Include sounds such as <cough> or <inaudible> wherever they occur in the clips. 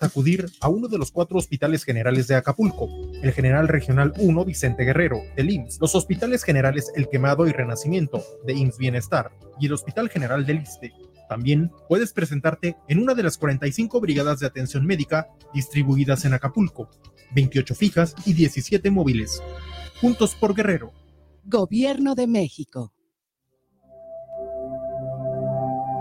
acudir a uno de los cuatro hospitales generales de Acapulco, el General Regional 1 Vicente Guerrero, del IMSS, los hospitales generales El Quemado y Renacimiento, de IMSS Bienestar, y el Hospital General del ISTE. También puedes presentarte en una de las 45 brigadas de atención médica distribuidas en Acapulco, 28 fijas y 17 móviles. Juntos por Guerrero. Gobierno de México.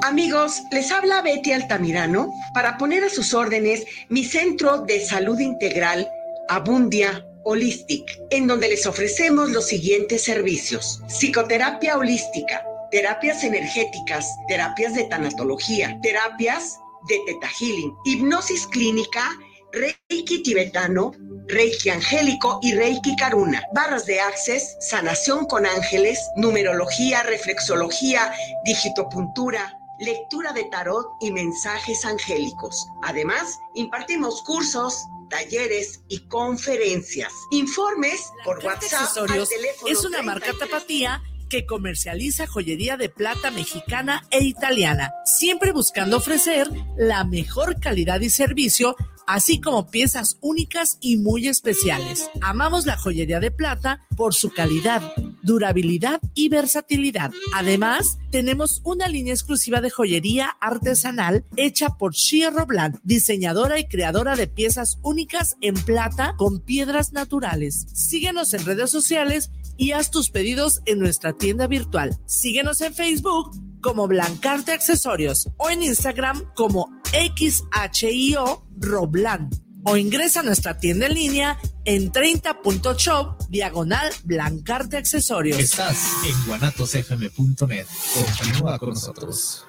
Amigos, les habla Betty Altamirano para poner a sus órdenes mi centro de salud integral Abundia Holistic, en donde les ofrecemos los siguientes servicios. Psicoterapia holística, terapias energéticas, terapias de tanatología, terapias de teta healing, hipnosis clínica, reiki tibetano, reiki angélico y reiki karuna, barras de access, sanación con ángeles, numerología, reflexología, digitopuntura, lectura de tarot y mensajes angélicos. Además, impartimos cursos, talleres y conferencias. Informes por WhatsApp al teléfono es una marca tapatía que comercializa joyería de plata mexicana e italiana, siempre buscando ofrecer la mejor calidad y servicio así como piezas únicas y muy especiales. Amamos la joyería de plata por su calidad, durabilidad y versatilidad. Además, tenemos una línea exclusiva de joyería artesanal hecha por Shia Robland, diseñadora y creadora de piezas únicas en plata con piedras naturales. Síguenos en redes sociales y haz tus pedidos en nuestra tienda virtual. Síguenos en Facebook como Blancarte Accesorios o en Instagram como XHIO Roblan o ingresa a nuestra tienda en línea en 30.shop diagonal Blancarte Accesorios. Estás en guanatosfm.net. Continúa con nosotros.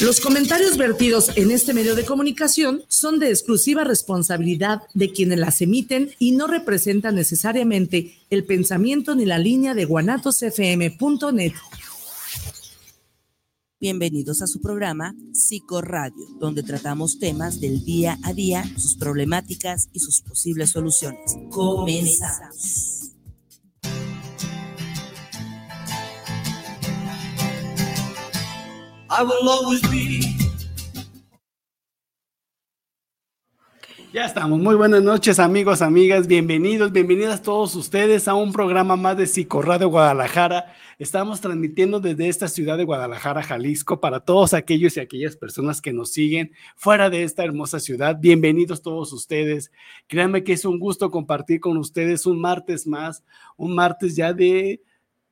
Los comentarios vertidos en este medio de comunicación son de exclusiva responsabilidad de quienes las emiten y no representan necesariamente el pensamiento ni la línea de guanatosfm.net. Bienvenidos a su programa Psicoradio, donde tratamos temas del día a día, sus problemáticas y sus posibles soluciones. Comenzamos. Ya estamos. Muy buenas noches, amigos, amigas. Bienvenidos, bienvenidas todos ustedes a un programa más de Psicoradio Guadalajara. Estamos transmitiendo desde esta ciudad de Guadalajara, Jalisco, para todos aquellos y aquellas personas que nos siguen fuera de esta hermosa ciudad. Bienvenidos todos ustedes. Créanme que es un gusto compartir con ustedes un martes más, un martes ya de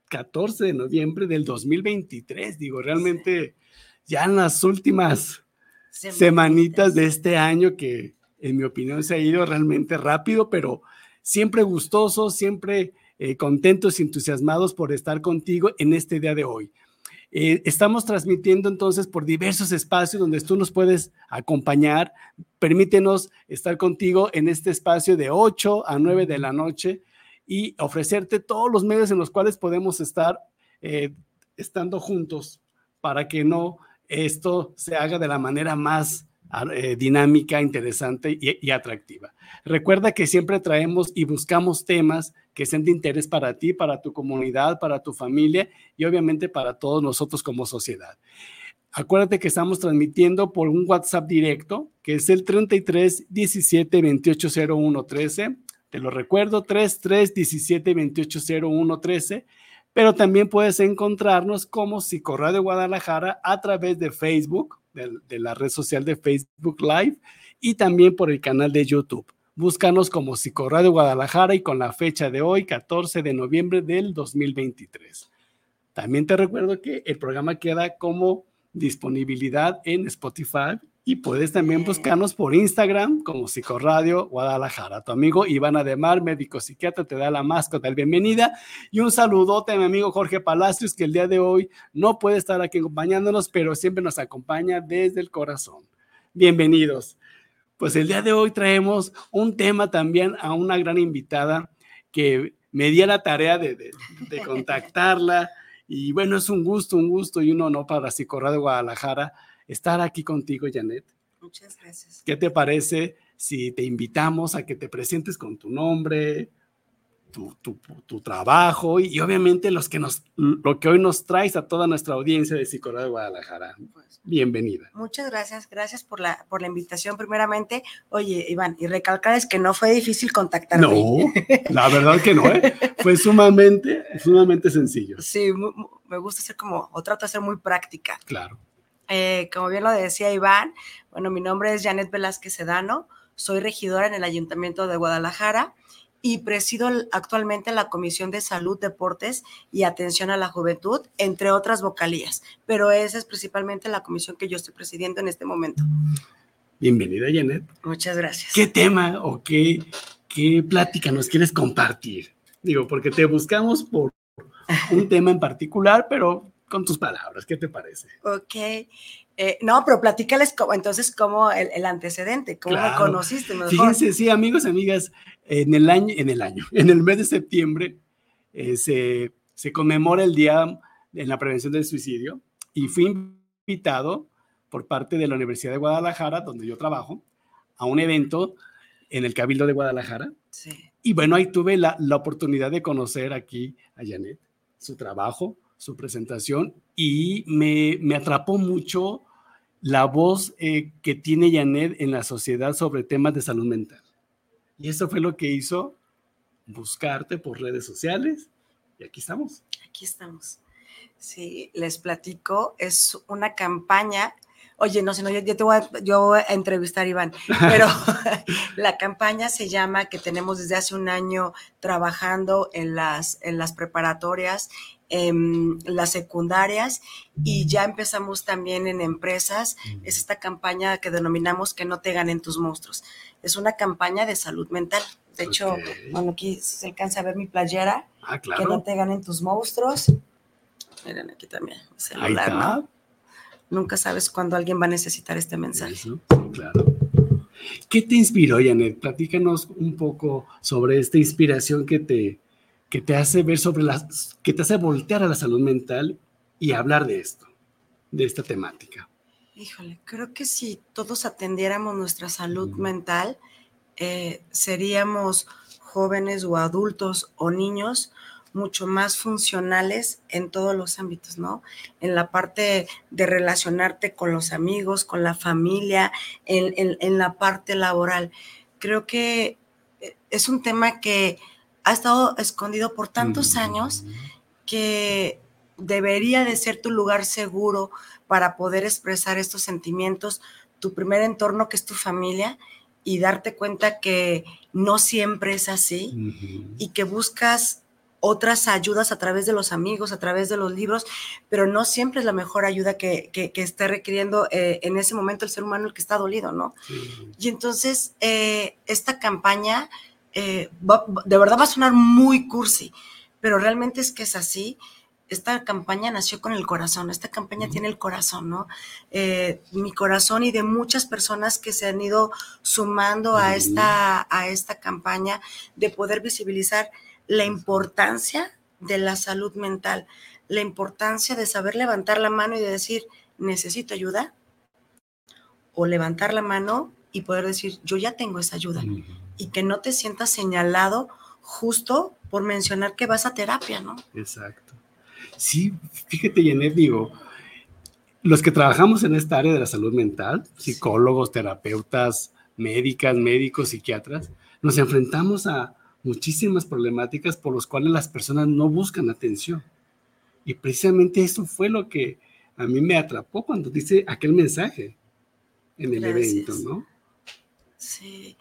14 de noviembre del 2023. Digo, realmente ya en las últimas semanitas de este año que en mi opinión se ha ido realmente rápido, pero siempre gustoso, siempre eh, contentos y entusiasmados por estar contigo en este día de hoy. Eh, estamos transmitiendo entonces por diversos espacios donde tú nos puedes acompañar. Permítenos estar contigo en este espacio de 8 a 9 de la noche y ofrecerte todos los medios en los cuales podemos estar eh, estando juntos para que no esto se haga de la manera más eh, dinámica, interesante y, atractiva. Recuerda que siempre traemos y buscamos temas que sean de interés para ti, para tu comunidad, para tu familia y obviamente para todos nosotros como sociedad. Acuérdate que estamos transmitiendo por un WhatsApp directo, que es el 33 17 28 01 13. Te lo recuerdo, 33 17 28 01 13 pero también puedes encontrarnos como Psicoradio Guadalajara a través de Facebook, de, la red social de Facebook Live y también por el canal de YouTube. Búscanos como Psicoradio Guadalajara y con la fecha de hoy, 14 de noviembre del 2023. También te recuerdo que el programa queda como disponibilidad en Spotify y puedes también buscarnos por Instagram como Psicoradio Guadalajara. Tu amigo Iván Ademar, médico psiquiatra, te da la máscara de bienvenida. Y un saludote a mi amigo Jorge Palacios, que el día de hoy no puede estar aquí acompañándonos, pero siempre nos acompaña desde el corazón. Bienvenidos. Pues el día de hoy traemos un tema también a una gran invitada que me di la tarea de, de <laughs> contactarla. Y bueno, es un gusto, un gusto y un honor para Psicoradio Guadalajara estar aquí contigo, Janet. Muchas gracias. ¿Qué te parece si te invitamos a que te presentes con tu nombre, tu, trabajo y, obviamente los que nos, lo que hoy nos traes a toda nuestra audiencia de Psicología de Guadalajara. Pues, Bienvenida. Muchas gracias, gracias por la, por la invitación primeramente. Oye, Iván, y recalcar es que no fue difícil contactarme. No, la verdad que no, ¿eh? <laughs> fue sumamente, sumamente sencillo. Sí, me gusta ser como, o trato de ser muy práctica. Claro. Eh, como bien lo decía Iván, bueno, mi nombre es Janet Velázquez Sedano, soy regidora en el Ayuntamiento de Guadalajara y presido actualmente la Comisión de Salud, Deportes y Atención a la Juventud, entre otras vocalías, pero esa es principalmente la comisión que yo estoy presidiendo en este momento. Bienvenida, Janet. Muchas gracias. ¿Qué tema o qué, qué plática nos quieres compartir? Digo, porque te buscamos por un tema en particular, pero con tus palabras, ¿qué te parece? Ok. Eh, no, pero platícales entonces cómo el, antecedente, cómo me conociste. Fíjense, sí, amigos, amigas, en el año, en el año, en el mes de septiembre eh, se, se, conmemora el Día en la Prevención del Suicidio y fui invitado por parte de la Universidad de Guadalajara, donde yo trabajo, a un evento en el Cabildo de Guadalajara. Sí. Y bueno, ahí tuve la, la oportunidad de conocer aquí a Janet, su trabajo, su presentación y me, me atrapó mucho la voz eh, que tiene Janet en la sociedad sobre temas de salud mental. Y eso fue lo que hizo buscarte por redes sociales y aquí estamos. Aquí estamos. Sí, les platico, es una campaña. Oye, no, si no, yo, te voy a, yo a entrevistar, Iván, pero <laughs> la campaña se llama que tenemos desde hace un año trabajando en las, en las preparatorias en las secundarias y ya empezamos también en empresas. Es esta campaña que denominamos que no te ganen tus monstruos. Es una campaña de salud mental. De hecho, bueno, aquí se alcanza a ver mi playera. Ah, que no te ganen tus monstruos. Miren aquí también. Celular, Nunca sabes cuándo alguien va a necesitar este mensaje. claro. ¿Qué te inspiró, Janet? Platícanos un poco sobre esta inspiración que te, que te hace ver sobre las, que te hace voltear a la salud mental y hablar de esto, de esta temática? Híjole, creo que si todos atendiéramos nuestra salud mental, eh, seríamos jóvenes o adultos o niños mucho más funcionales en todos los ámbitos, ¿no? En la parte de relacionarte con los amigos, con la familia, en, en la parte laboral. Creo que eh, es un tema que ha estado escondido por tantos años que debería de ser tu lugar seguro para poder expresar estos sentimientos, tu primer entorno que es tu familia y darte cuenta que no siempre es así y que buscas otras ayudas a través de los amigos, a través de los libros, pero no siempre es la mejor ayuda que, que, esté requiriendo eh, en ese momento el ser humano el que está dolido, ¿no? Y entonces, eh, esta campaña eh, de verdad va a sonar muy cursi, pero realmente es que es así. Esta campaña nació con el corazón, esta campaña tiene el corazón, ¿no? Eh, mi corazón y de muchas personas que se han ido sumando a esta, a esta campaña de poder visibilizar la importancia de la salud mental, la importancia de saber levantar la mano y de decir, necesito ayuda, o levantar la mano y poder decir, yo ya tengo esa ayuda y que no te sientas señalado justo por mencionar que vas a terapia, ¿no? Exacto. Sí, fíjate, Janet, digo, los que trabajamos en esta área de la salud mental, psicólogos, terapeutas, médicas, médicos, psiquiatras, nos enfrentamos a muchísimas problemáticas por las cuales las personas no buscan atención. Y precisamente eso fue lo que a mí me atrapó cuando dice aquel mensaje en el evento, ¿no? Sí,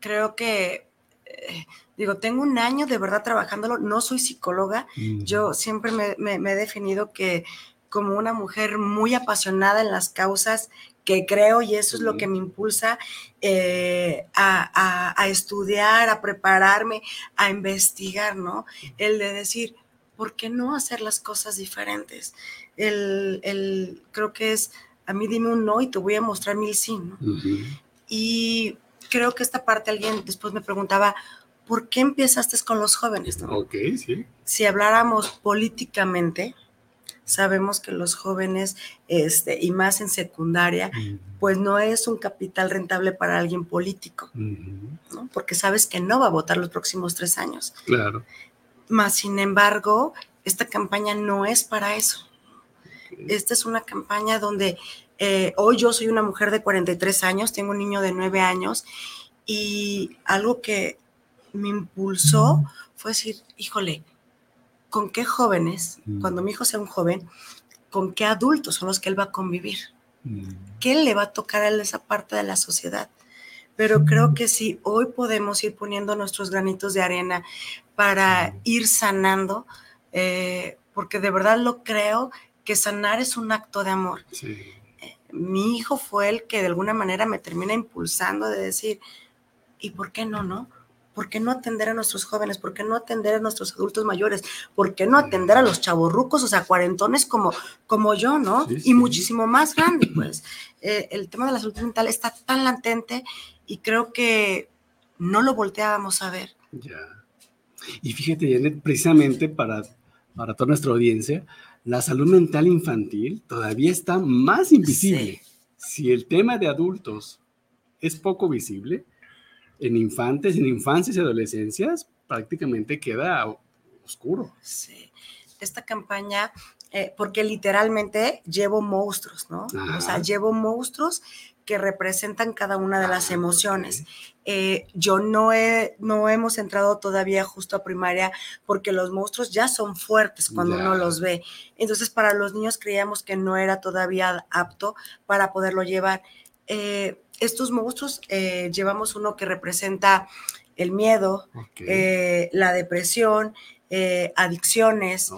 creo que, eh, digo, tengo un año de verdad trabajándolo, no soy psicóloga, yo siempre me, he definido que como una mujer muy apasionada en las causas que creo y eso es lo que me impulsa eh, a, estudiar, a prepararme, a investigar, ¿no? El de decir, ¿por qué no hacer las cosas diferentes? El, creo que es, a mí dime un no y te voy a mostrar mil sí, ¿no? Y creo que esta parte alguien después me preguntaba, ¿por qué empezaste con los jóvenes? Ok, sí. Si habláramos políticamente, sabemos que los jóvenes, este, y más en secundaria, pues no es un capital rentable para alguien político, ¿no? porque sabes que no va a votar los próximos tres años. Claro. Más sin embargo, esta campaña no es para eso. Esta es una campaña donde eh, hoy yo soy una mujer de 43 años, tengo un niño de 9 años y algo que me impulsó fue decir, híjole, ¿con qué jóvenes, Mm. cuando mi hijo sea un joven, con qué adultos son los que él va a convivir? Mm. ¿Qué le va a tocar a él esa parte de la sociedad? Pero creo que si hoy podemos ir poniendo nuestros granitos de arena para ir sanando, eh, porque de verdad lo creo que sanar es un acto de amor. Sí. Mi hijo fue el que de alguna manera me termina impulsando de decir, ¿y por qué no, no? ¿Por qué no atender a nuestros jóvenes? ¿Por qué no atender a nuestros adultos mayores? ¿Por qué no atender a los chavorrucos, o sea, cuarentones como, como yo, ¿no? Sí, y muchísimo más grande, pues. Eh, el tema de la salud mental está tan latente y creo que no lo volteábamos a ver. Ya. Y fíjate, Janet, precisamente para, para toda nuestra audiencia, la salud mental infantil todavía está más invisible. Si el tema de adultos es poco visible, en infantes, en infancias y adolescencias, prácticamente queda oscuro. Sí. Esta campaña, eh, porque literalmente llevo monstruos, ¿no? O sea, llevo monstruos que representan cada una de las Ah, emociones. Eh, yo no, he, no hemos entrado todavía justo a primaria porque los monstruos ya son fuertes cuando uno los ve. Entonces, para los niños creíamos que no era todavía apto para poderlo llevar. Eh, estos monstruos, eh, llevamos uno que representa el miedo, eh, la depresión, eh, adicciones,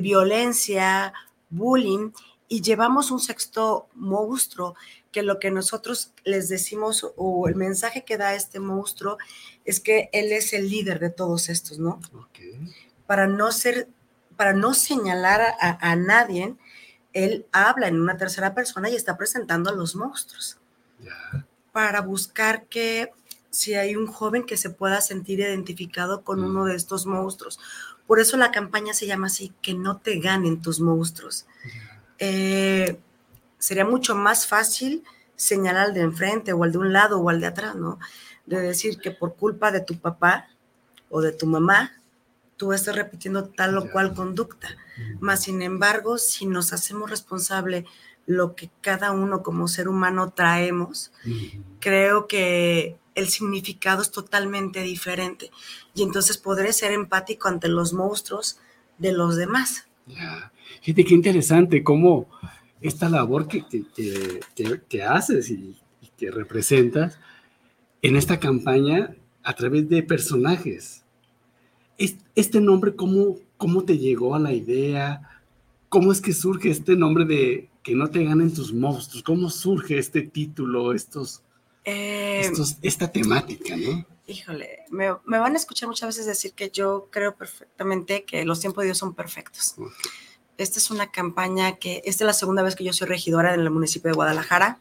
violencia, bullying, y llevamos un sexto monstruo que lo que nosotros les decimos o el mensaje que da este monstruo es que él es el líder de todos estos, ¿no? Para no ser, para no señalar a, a nadie, él habla en una tercera persona y está presentando a los monstruos Para buscar que si hay un joven que se pueda sentir identificado con Mm. uno de estos monstruos. Por eso la campaña se llama así, que no te ganen tus monstruos. Eh, sería mucho más fácil señalar al de enfrente o al de un lado o al de atrás, ¿no? De decir que por culpa de tu papá o de tu mamá, tú estás repitiendo tal o cual conducta. Más sin embargo, si nos hacemos responsable lo que cada uno como ser humano traemos, Ujú. creo que el significado es totalmente diferente. Y entonces podré ser empático ante los monstruos de los demás. Ya. Fíjate qué interesante cómo esta labor que, que, que- que- haces y, y que representas en esta campaña a través de personajes. Es- Este nombre, ¿cómo, ¿cómo te llegó a la idea? ¿Cómo es que surge este nombre de que no te ganen tus monstruos? ¿Cómo surge este título, estos, Eh, estos, esta temática, no? híjole, me, me van a escuchar muchas veces decir que yo creo perfectamente que los tiempos de Dios son perfectos. Esta es una campaña que, esta es la segunda vez que yo soy regidora en el municipio de Guadalajara.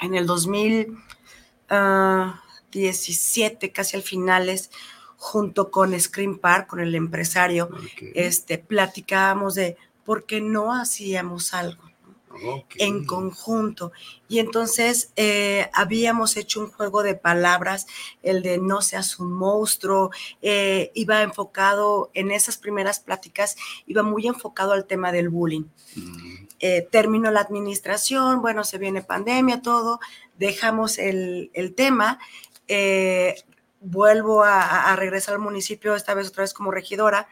En el 2017, casi al finales, junto con Screen Park, con el empresario, este, platicábamos de por qué no hacíamos algo En conjunto. Y entonces eh, habíamos hecho un juego de palabras, el de no seas un monstruo, eh, iba enfocado en esas primeras pláticas, iba muy enfocado al tema del bullying. Mm, Eh, terminó la administración, bueno, se viene pandemia, todo, dejamos el, el tema, eh, vuelvo a, a- a regresar al municipio, esta vez otra vez como regidora,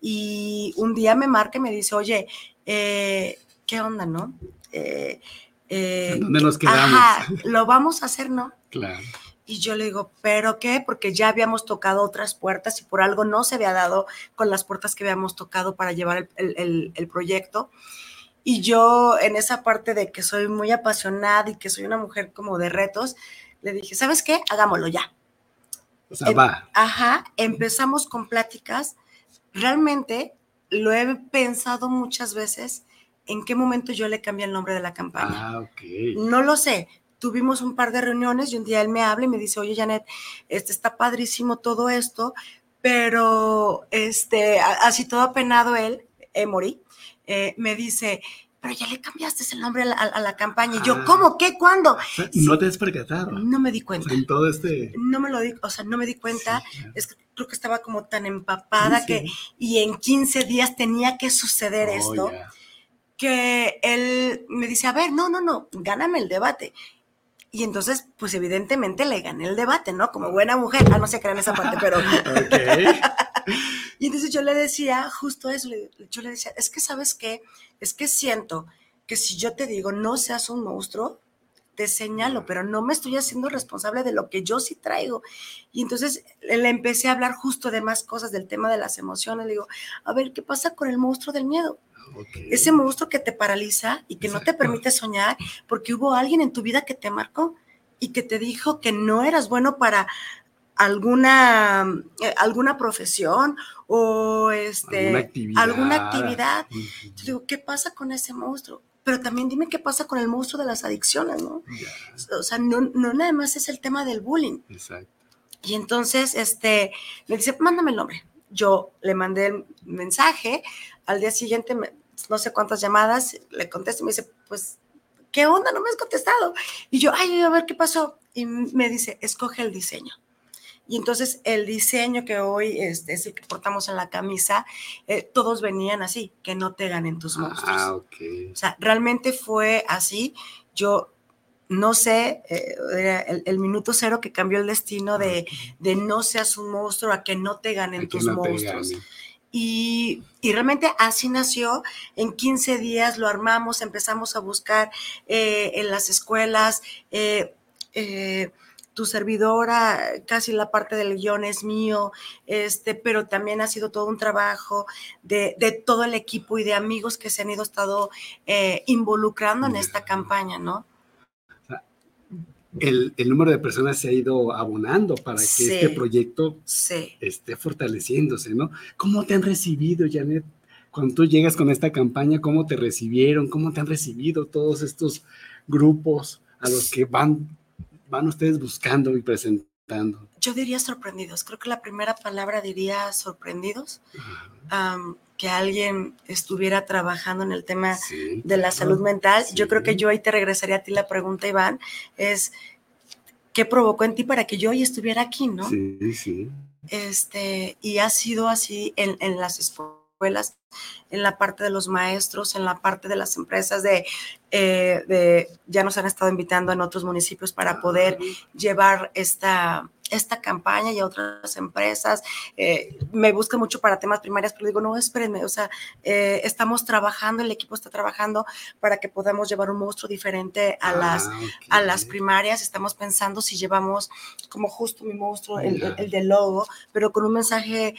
y un día me marca y me dice, oye, eh, ¿qué onda, no? Eh, eh, ¿En dónde nos quedamos? Ajá, lo vamos a hacer, ¿no? Claro. Y yo le digo, ¿pero qué? Porque ya habíamos tocado otras puertas y por algo no se había dado con las puertas que habíamos tocado para llevar el, el- el- el proyecto. Y yo en esa parte de que soy muy apasionada y que soy una mujer como de retos, le dije, ¿sabes qué? Hagámoslo ya. O sea, Em- va. Ajá, empezamos con pláticas. Realmente lo he pensado muchas veces en qué momento yo le cambié el nombre de la campaña. Ah, ok. No lo sé. Tuvimos un par de reuniones y un día él me habla y me dice, oye, Janet, este está padrísimo todo esto, pero este, así todo apenado él, Emory, eh, me dice, pero ya le cambiaste el nombre a la, a la campaña. Y yo, Ah. ¿cómo? ¿Qué? ¿Cuándo? O sea, Sí. No te has percatado. No me di O cuenta. sea, en todo este. No me lo di, o sea, no me di cuenta. Sí, claro. Es que creo que estaba como tan empapada Sí, que, y en 15 días tenía que suceder Oh, esto, ya. Que él me dice, a ver, no, no, no, gáname el debate. Y entonces, pues evidentemente le gané el debate, ¿no? Como buena mujer. Ah, no se crean esa parte, pero... <laughs> Y entonces yo le decía justo eso, yo le decía, es que sabes qué, es que siento que si yo te digo no seas un monstruo, te señalo, pero no me estoy haciendo responsable de lo que yo sí traigo. Y entonces le le empecé a hablar justo de más cosas del tema de las emociones. Le digo, a ver, ¿qué pasa con el monstruo del miedo? Ese monstruo que te paraliza y que no te permite soñar porque hubo alguien en tu vida que te marcó y que te dijo que no eras bueno para alguna, eh, alguna profesión o este, Alguna actividad. alguna actividad. Ujú. Yo digo, ¿qué pasa con ese monstruo? Pero también dime qué pasa con el monstruo de las adicciones, ¿no? O sea, no, no nada más es el tema del bullying. exacto. Y entonces, este, me dice, mándame el nombre. Yo le mandé el mensaje, al día siguiente, me- no sé cuántas llamadas, le contesto y me dice, pues, ¿qué onda? No me has contestado. Y yo, ay, a ver qué pasó. Y me dice, escoge el diseño. Y entonces el diseño que hoy este, es el que portamos en la camisa, eh, todos venían así, que no te ganen tus monstruos. Ah, ok. O sea, realmente fue así. Yo no sé, eh, era el, el minuto cero que cambió el destino de, de no seas un monstruo a que no te ganen tus no monstruos. gane. Y, y realmente así nació. En 15 días lo armamos, empezamos a buscar eh, en las escuelas. eh, eh, tu servidora, casi la parte del guion es mío, este, pero también ha sido todo un trabajo de, de todo el equipo y de amigos que se han ido estado eh, involucrando en esta campaña, ¿no? El, el número de personas se ha ido abonando para que Sí. este proyecto Sí. esté fortaleciéndose, ¿no? ¿Cómo te han recibido, Janet? Cuando tú llegas con esta campaña, ¿cómo te recibieron? ¿Cómo te han recibido todos estos grupos a los que van, van ustedes buscando y presentando? Yo diría sorprendidos. Creo que la primera palabra diría sorprendidos. am, que alguien estuviera trabajando en el tema Sí, de la salud mental. Yo creo que yo ahí te regresaría a ti la pregunta, Iván, es ¿qué provocó en ti para que yo hoy estuviera aquí, no? Sí, sí. Este, y ha sido así en, en las escuelas, en la parte de los maestros, en la parte de las empresas, de, eh, de ya nos han estado invitando en otros municipios para poder llevar esta, esta campaña y a otras empresas. Eh, me busca mucho para temas primarios, pero digo, no, espérenme, o sea, eh, estamos trabajando, el equipo está trabajando para que podamos llevar un monstruo diferente a las Ah, ok. a las primarias. Estamos pensando si llevamos como justo mi monstruo, el, el, el del logo, pero con un mensaje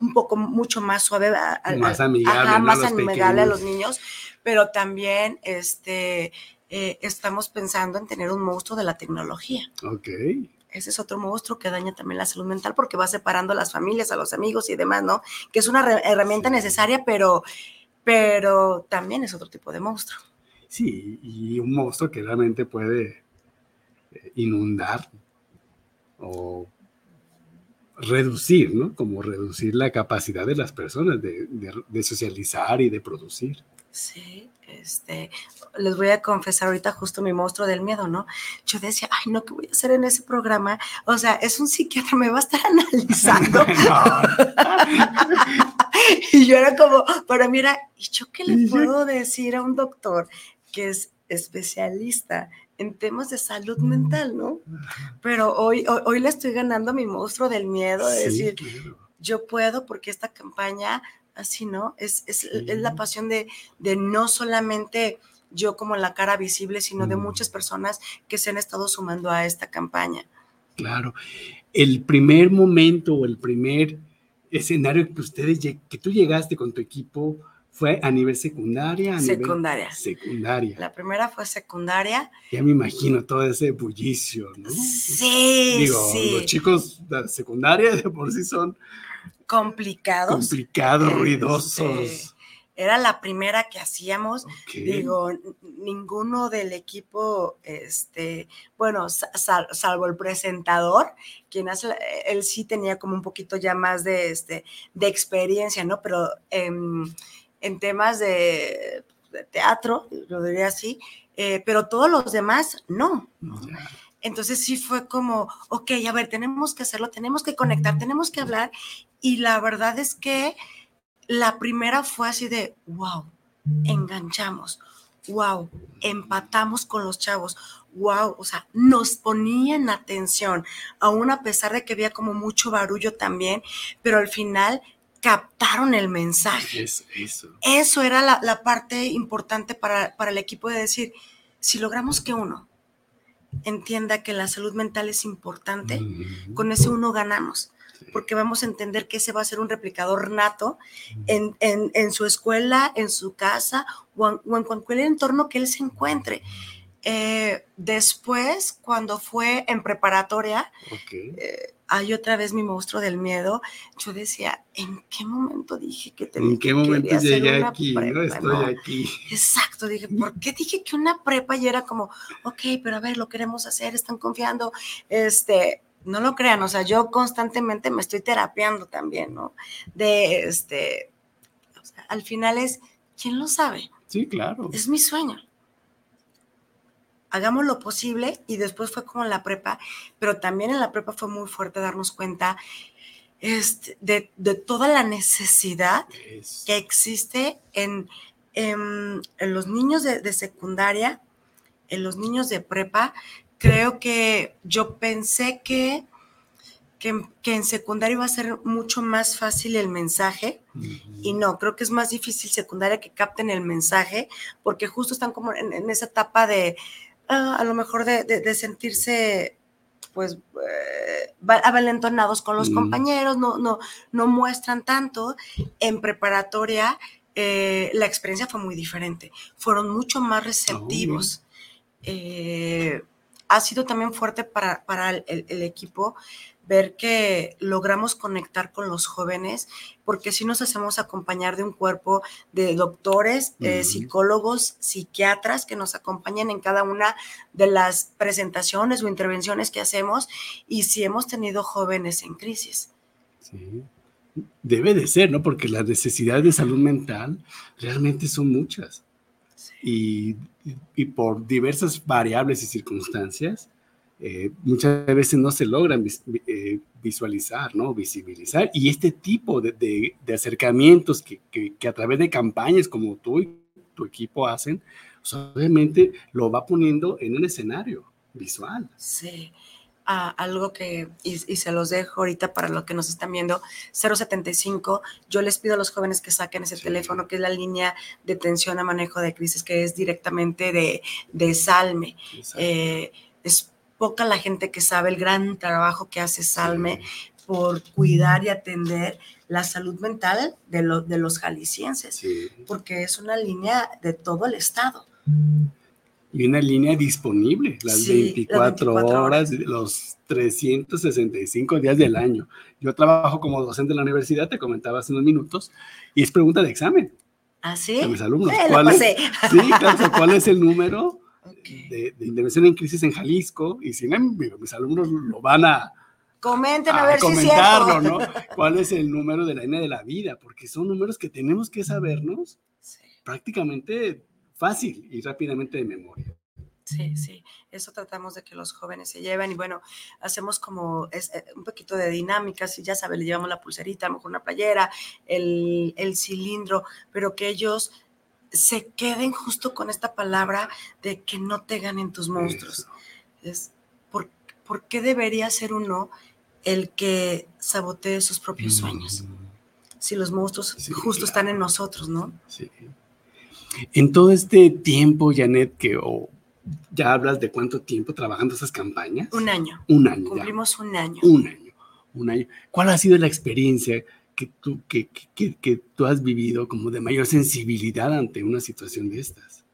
un- poco mucho más suave, a- a- Más amigable, ajá, ¿no? más A los amigable a los niños, pero también este, eh, estamos pensando en tener un monstruo de la tecnología. Ok. Ese es otro monstruo que daña también la salud mental porque va separando a las familias, a los amigos y demás, ¿no? Que es una herramienta necesaria, pero, pero también es otro tipo de monstruo. Sí, y un monstruo que realmente puede eh, inundar o reducir, ¿no? Como reducir la capacidad de las personas de, de- de socializar y de producir. Sí, este, les voy a confesar ahorita justo mi monstruo del miedo, ¿no? Yo decía, ay, no, ¿qué voy a hacer en ese programa? O sea, es un psiquiatra, me va a estar <laughs> analizando. <laughs> y yo era como, para mí era, ¿y yo qué le puedo decir a un doctor que es especialista en temas de salud mental, ¿no? Pero hoy, hoy, hoy le estoy ganando a mi monstruo del miedo de Sí, decir, claro. yo puedo porque esta campaña, así, ¿no? Es, es, es la Sí. pasión de, de no solamente yo como la cara visible, sino de Mm. muchas personas que se han estado sumando a esta campaña. Claro. El primer momento o el primer escenario que ustedes, que tú llegaste con tu equipo fue a nivel secundaria. A nivel- Secundaria. secundaria. La primera fue secundaria. Ya me imagino todo ese bullicio, ¿no? Sí, Digo, sí. los chicos de secundaria de por sí son complicados. complicados, Este, ruidosos. Era la primera que hacíamos. Digo, ninguno del equipo, este, bueno, sa- sal- salvo el presentador, quien hace, él sí tenía como un poquito ya más de, este, de experiencia, ¿no? Pero en temas de, de teatro, lo diría así, eh, pero todos los demás no. Entonces sí fue como, ok, a ver, tenemos que hacerlo, tenemos que conectar, tenemos que hablar. Y la verdad es que la primera fue así de, wow, enganchamos, wow, empatamos con los chavos, wow, o sea, nos ponían atención, aún a pesar de que había como mucho barullo también, pero al final captaron el mensaje. Eso, eso. Eso era la, la parte importante para, para el equipo de decir, si logramos que uno entienda que la salud mental es importante, con ese uno ganamos, porque vamos a entender que ese va a ser un replicador nato en, en- en su escuela, en su casa o en, o en cualquier entorno que él se encuentre. Eh, después, cuando fue en preparatoria, Ok. eh, hay otra vez mi monstruo del miedo, yo decía, ¿en qué momento dije que tenía ¿En qué que momento llegué una aquí? No prepa? estoy No. aquí. Exacto, dije, ¿por qué dije que una prepa y era como, ok, pero a ver, lo queremos hacer, están confiando, este, no lo crean, o sea, yo constantemente me estoy terapeando también, ¿no? De, este, o sea, al final es, ¿quién lo sabe? Sí, claro. Es mi sueño. Hagamos lo posible y después fue como en la prepa, pero también en la prepa fue muy fuerte darnos cuenta este, de, de toda la necesidad que existe en, en, en los niños de, de secundaria, en los niños de prepa. Creo que yo pensé que, que, que en secundaria iba a ser mucho más fácil el mensaje y no, creo que es más difícil secundaria que capten el mensaje porque justo están como en, en esa etapa de, ah, a lo mejor de, de- de sentirse pues eh, va- avalentonados con los Mm. compañeros, no, no, no muestran tanto. En preparatoria eh, la experiencia fue muy diferente, fueron mucho más receptivos. Eh, ha sido también fuerte para, para el equipo ver que logramos conectar con los jóvenes, porque si nos hacemos acompañar de un cuerpo de doctores, eh, Ujú. psicólogos, psiquiatras que nos acompañan en cada una de las presentaciones o intervenciones que hacemos, y si hemos tenido jóvenes en crisis. Sí. Debe de ser, ¿no? Porque las necesidades de salud mental realmente son muchas. Y, y por diversas variables y circunstancias, eh, muchas veces no se logran vis- eh, visualizar, ¿no? Visibilizar. Y este tipo de, de- de acercamientos que, que- que a través de campañas como tú y tu equipo hacen, obviamente lo va poniendo en un escenario visual. Sí. Ah, algo que, y, y se los dejo ahorita para los que nos están viendo, 075, yo les pido a los jóvenes que saquen ese Sí. teléfono, que es la línea de atención a manejo de crisis, que es directamente de, de Salme. Eh, es poca la gente que sabe el gran trabajo que hace Salme por cuidar y atender la salud mental de, lo- de los jaliscienses, Sí. porque es una línea de todo el estado. Y una línea disponible las Sí, las 24, 24 horas, los 365 días del año. Yo trabajo como docente en la universidad, te comentaba hace unos minutos, y es pregunta de examen ¿Así? a mis alumnos. La ¿Cuál es, sí, claro, ¿cuál es el número. De, de intervención en crisis en Jalisco? Y si no, digo, mis alumnos lo van a, Comenten a, a ver si es comentarlo, cierto. ¿no? ¿Cuál es el número de la línea de la vida? Porque son números que tenemos que sabernos Sí, prácticamente fácil y rápidamente de memoria. sí, sí. Eso tratamos de que los jóvenes se lleven y bueno, hacemos como es, eh, un poquito de dinámicas y ya sabes, le llevamos la pulserita, a lo mejor una playera, el, el cilindro, pero que ellos se queden justo con esta palabra de que no te ganen tus monstruos. Es, ¿por, ¿Por qué debería ser uno el que sabotee sus propios sueños? Mm. Si los monstruos Sí, justo claro. están en nosotros, ¿no? Sí. En todo este tiempo, Janet, que o ya hablas de cuánto tiempo trabajando esas campañas. Un año. Un año. ya. Cumplimos un año. Un año. Un año. ¿Cuál ha sido la experiencia que tú, que, que- que- tú has vivido como de mayor sensibilidad ante una situación de estas?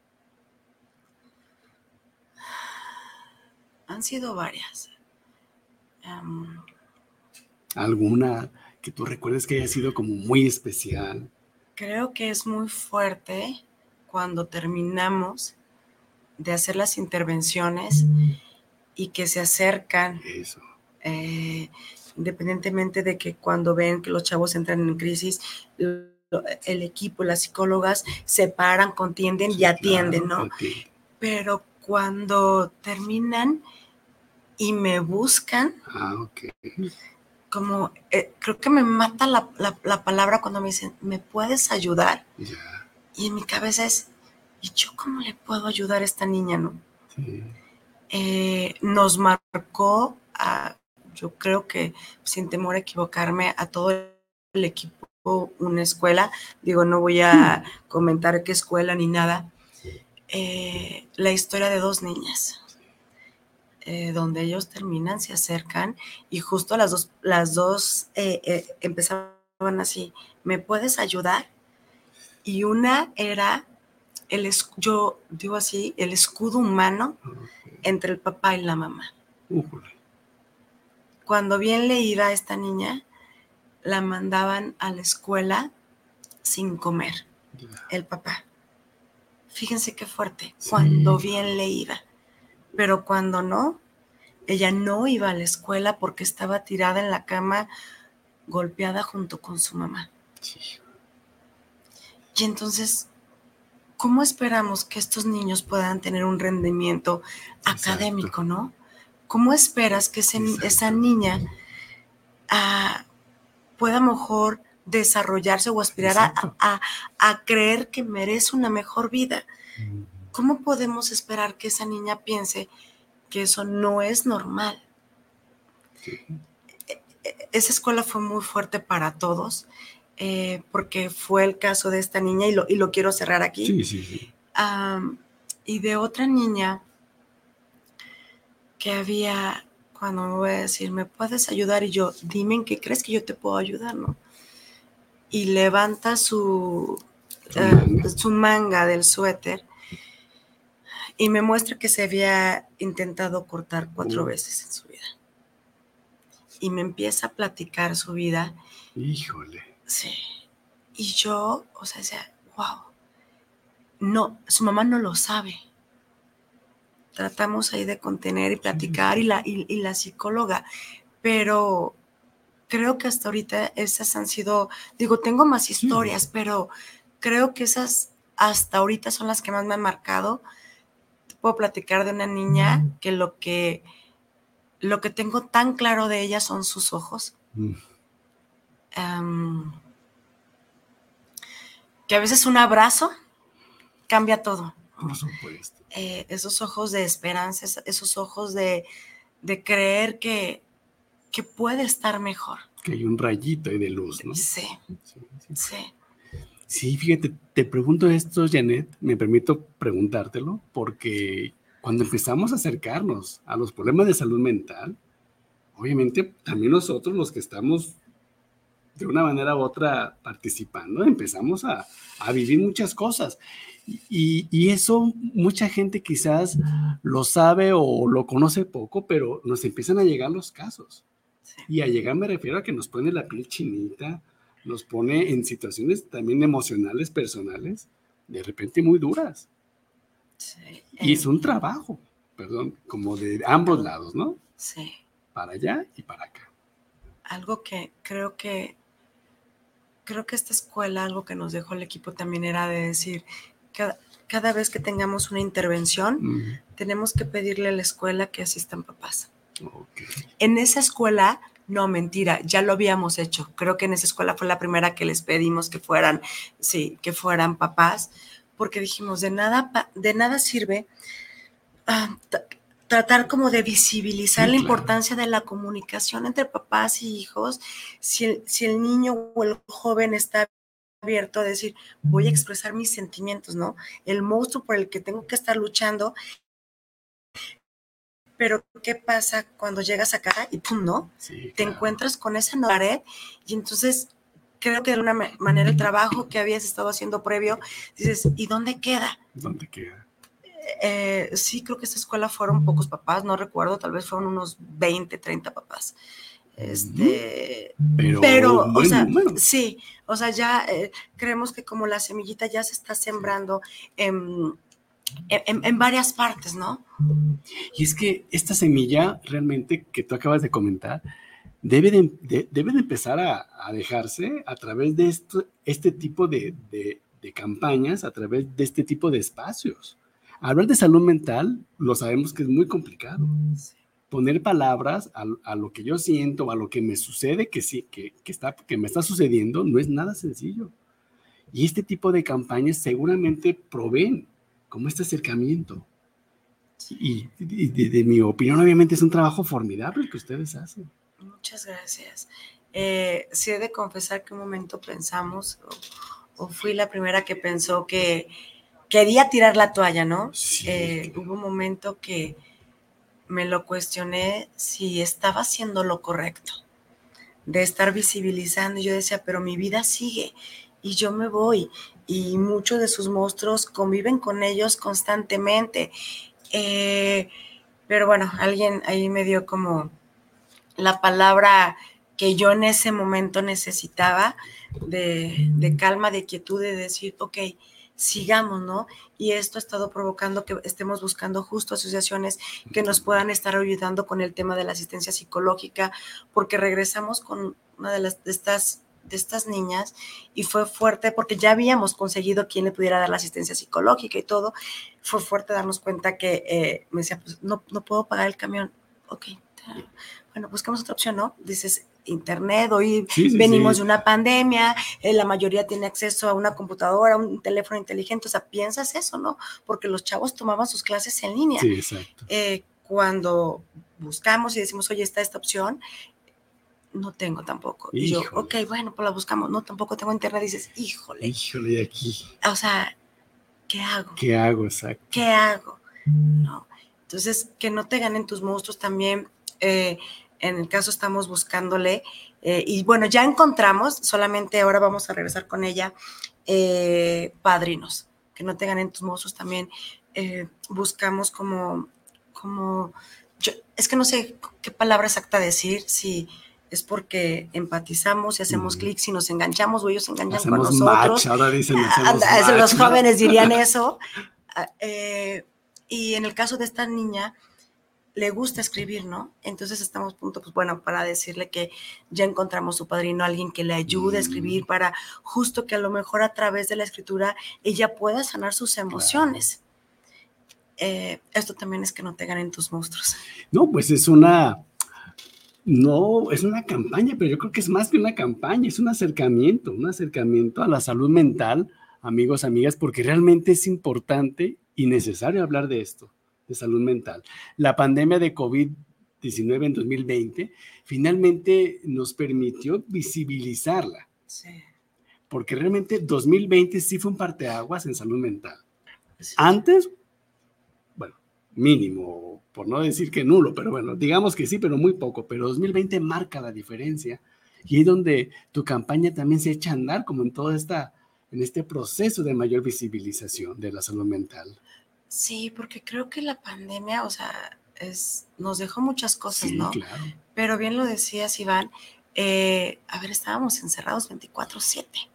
Han sido varias. Am, ¿Alguna que tú recuerdes que haya sido como muy especial? creo que es muy fuerte cuando terminamos de hacer las intervenciones y que se acercan, Eso. eh, independientemente de que cuando ven que los chavos entran en crisis, el equipo, las psicólogas se paran, contienden y atienden, ¿no? Pero cuando terminan y me buscan, ah, como eh, creo que me mata la, palabra cuando me dicen, ¿me puedes ayudar? Y en mi cabeza es, ¿y yo cómo le puedo ayudar a esta niña, no? Eh, nos marcó, a, yo creo que sin temor a equivocarme, a todo el equipo una escuela, digo, no voy a hmm. comentar qué escuela ni nada, eh, la historia de dos niñas, eh, donde ellos terminan, se acercan y justo las dos, las dos eh, empezaban así, ¿me puedes ayudar? Y una era, el, yo digo así, el escudo humano entre el papá y la mamá. Cuando bien leída esta niña, la mandaban a la escuela sin comer, el papá. Fíjense qué fuerte, cuando bien le iba, pero cuando no, ella no iba a la escuela porque estaba tirada en la cama golpeada junto con su mamá. Y entonces, ¿cómo esperamos que estos niños puedan tener un rendimiento académico, no? ¿Cómo esperas que esa niña ah, pueda mejor desarrollarse o aspirar a, creer que merece una mejor vida. ¿Cómo podemos esperar que esa niña piense que eso no es normal? E, e, esa escuela fue muy fuerte para todos, eh, porque fue el caso de esta niña y lo, y lo quiero cerrar aquí. Sí, sí, sí. y de otra niña que había cuando me voy a decir, ¿me puedes ayudar? Y yo, dime en qué crees que yo te puedo ayudar, ¿no? Y levanta su, su, manga. del suéter y me muestra que se había intentado cortar cuatro veces en su vida. Y me empieza a platicar su vida. Híjole. Sí. Y yo, o sea, decía, wow. No, su mamá no lo sabe tratamos ahí de contener y platicar y la, y, la psicóloga, pero creo que hasta ahorita esas han sido, digo, tengo más historias, pero creo que esas hasta ahorita son las que más me han marcado. Puedo platicar de una niña que lo que lo que tengo tan claro de ella son sus ojos. Mm. que a veces un abrazo cambia todo. Por supuesto. Eh, esos ojos de esperanza, esos ojos de, creer que, que, puede estar mejor. Que hay un rayito ahí de luz, ¿no? Sí, sí. Sí, fíjate, te pregunto esto, Janet, me permito preguntártelo, porque cuando empezamos a acercarnos a los problemas de salud mental, obviamente también nosotros los que estamos de una manera u otra participando, empezamos a, a vivir muchas cosas. Y, eso mucha gente quizás lo sabe o lo conoce poco, pero nos empiezan a llegar los casos. Y a llegar me refiero a que nos pone la piel chinita, nos pone en situaciones también emocionales, personales, de repente muy duras. Y es un trabajo, perdón, como de ambos lados, ¿no? Sí. Para allá y para acá. Algo que creo que creo que esta escuela, algo que nos dejó el equipo también era de decir, cada, vez que tengamos una intervención, tenemos que pedirle a la escuela que asistan papás. En esa escuela, no, mentira, ya lo habíamos hecho. Creo que en esa escuela fue la primera que les pedimos que fueran, sí, que fueran papás, porque dijimos, de nada, de nada sirve ah, tratar como de visibilizar la importancia de la comunicación entre papás y hijos si si el niño o el joven está abierto a decir, voy a expresar mis sentimientos, ¿no? El monstruo por el que tengo que estar luchando. Pero, ¿qué pasa cuando llegas acá y pum, no? Te encuentras con esa pared y entonces creo que de una manera el trabajo que habías estado haciendo previo, dices, ¿y dónde queda? ¿Dónde queda? Eh, sí, creo que esta escuela fueron pocos papás, no recuerdo, tal vez fueron unos 20, 30 papás. Este, pero, o sea, sí, o sea, ya eh, creemos que como la semillita ya se está sembrando en, en, varias partes, ¿no? Y es que esta semilla realmente que tú acabas de comentar, debe de, debe de empezar a, a, dejarse a través de esto, este tipo de, de, de, campañas, a través de este tipo de espacios. Hablar de salud mental lo sabemos que es muy complicado. Poner palabras a, a lo que yo siento, a lo que me sucede, que sí, que, que, está, que me está sucediendo, no es nada sencillo. Y este tipo de campañas seguramente proveen como este acercamiento. Y, y de, de, mi opinión, obviamente es un trabajo formidable el que ustedes hacen. Muchas gracias. Eh, sí he de confesar que un momento pensamos, o, o, fui la primera que pensó que quería tirar la toalla, ¿no? Sí. Eh, hubo un momento que me lo cuestioné si estaba haciendo lo correcto, de estar visibilizando. Yo decía, pero mi vida sigue y yo me voy. Y muchos de sus monstruos conviven con ellos constantemente. Eh, pero bueno, alguien ahí me dio como la palabra que yo en ese momento necesitaba de, de, calma, de quietud, de decir, ok, sigamos, ¿no? Y esto ha estado provocando que estemos buscando justo asociaciones que nos puedan estar ayudando con el tema de la asistencia psicológica, porque regresamos con una de, las, de estas de estas niñas y fue fuerte porque ya habíamos conseguido quien le pudiera dar la asistencia psicológica y todo. Fue fuerte darnos cuenta que eh, me decía, pues no, no puedo pagar el camión. Ok, bueno, buscamos otra opción, ¿no? Dices, internet, hoy sí, sí, venimos sí. de una pandemia, eh, la mayoría tiene acceso a una computadora, un teléfono inteligente, o sea, piensas eso, ¿no? Porque los chavos tomaban sus clases en línea. Eh, cuando buscamos y decimos, oye, está esta opción, no tengo tampoco. Híjole. Y yo, ok, bueno, pues la buscamos, no, tampoco tengo internet, dices, híjole. Híjole, aquí. O sea, ¿qué hago? ¿Qué hago, exacto? ¿Qué hago? No. Entonces, que no te ganen tus monstruos también. Eh, en el caso estamos buscándole, eh, y bueno, ya encontramos, solamente ahora vamos a regresar con ella, eh, padrinos, que no te ganen tus monstruos también. Eh, buscamos como, como, yo, es que no sé qué palabra exacta decir, si es porque empatizamos y hacemos mm. clic, si nos enganchamos o ellos se enganchan hacemos con nosotros. Match, ahora dicen, hacemos match. Los jóvenes dirían <laughs> eso. Eh, y en el caso de esta niña, le gusta escribir, ¿no? Entonces estamos punto, pues bueno, para decirle que ya encontramos su padrino, alguien que le ayude a escribir para justo que a lo mejor a través de la escritura ella pueda sanar sus emociones. Eh, esto también es que no te ganen tus monstruos. No, pues es una, no, es una campaña, pero yo creo que es más que una campaña, es un acercamiento, un acercamiento a la salud mental, amigos, amigas, porque realmente es importante y necesario hablar de esto de salud mental. La pandemia de COVID-19 en 2020 finalmente nos permitió visibilizarla. Sí. Porque realmente 2020 sí fue un parteaguas en salud mental. Sí. Antes, bueno, mínimo, por no decir que nulo, pero bueno, digamos que sí, pero muy poco. Pero 2020 marca la diferencia y es donde tu campaña también se echa a andar, como en toda esta, en este proceso de mayor visibilización de la salud mental. Sí, porque creo que la pandemia, o sea, es, nos dejó muchas cosas, sí, ¿no? Claro. Pero bien lo decías, Iván, eh, a ver, estábamos encerrados 24/7.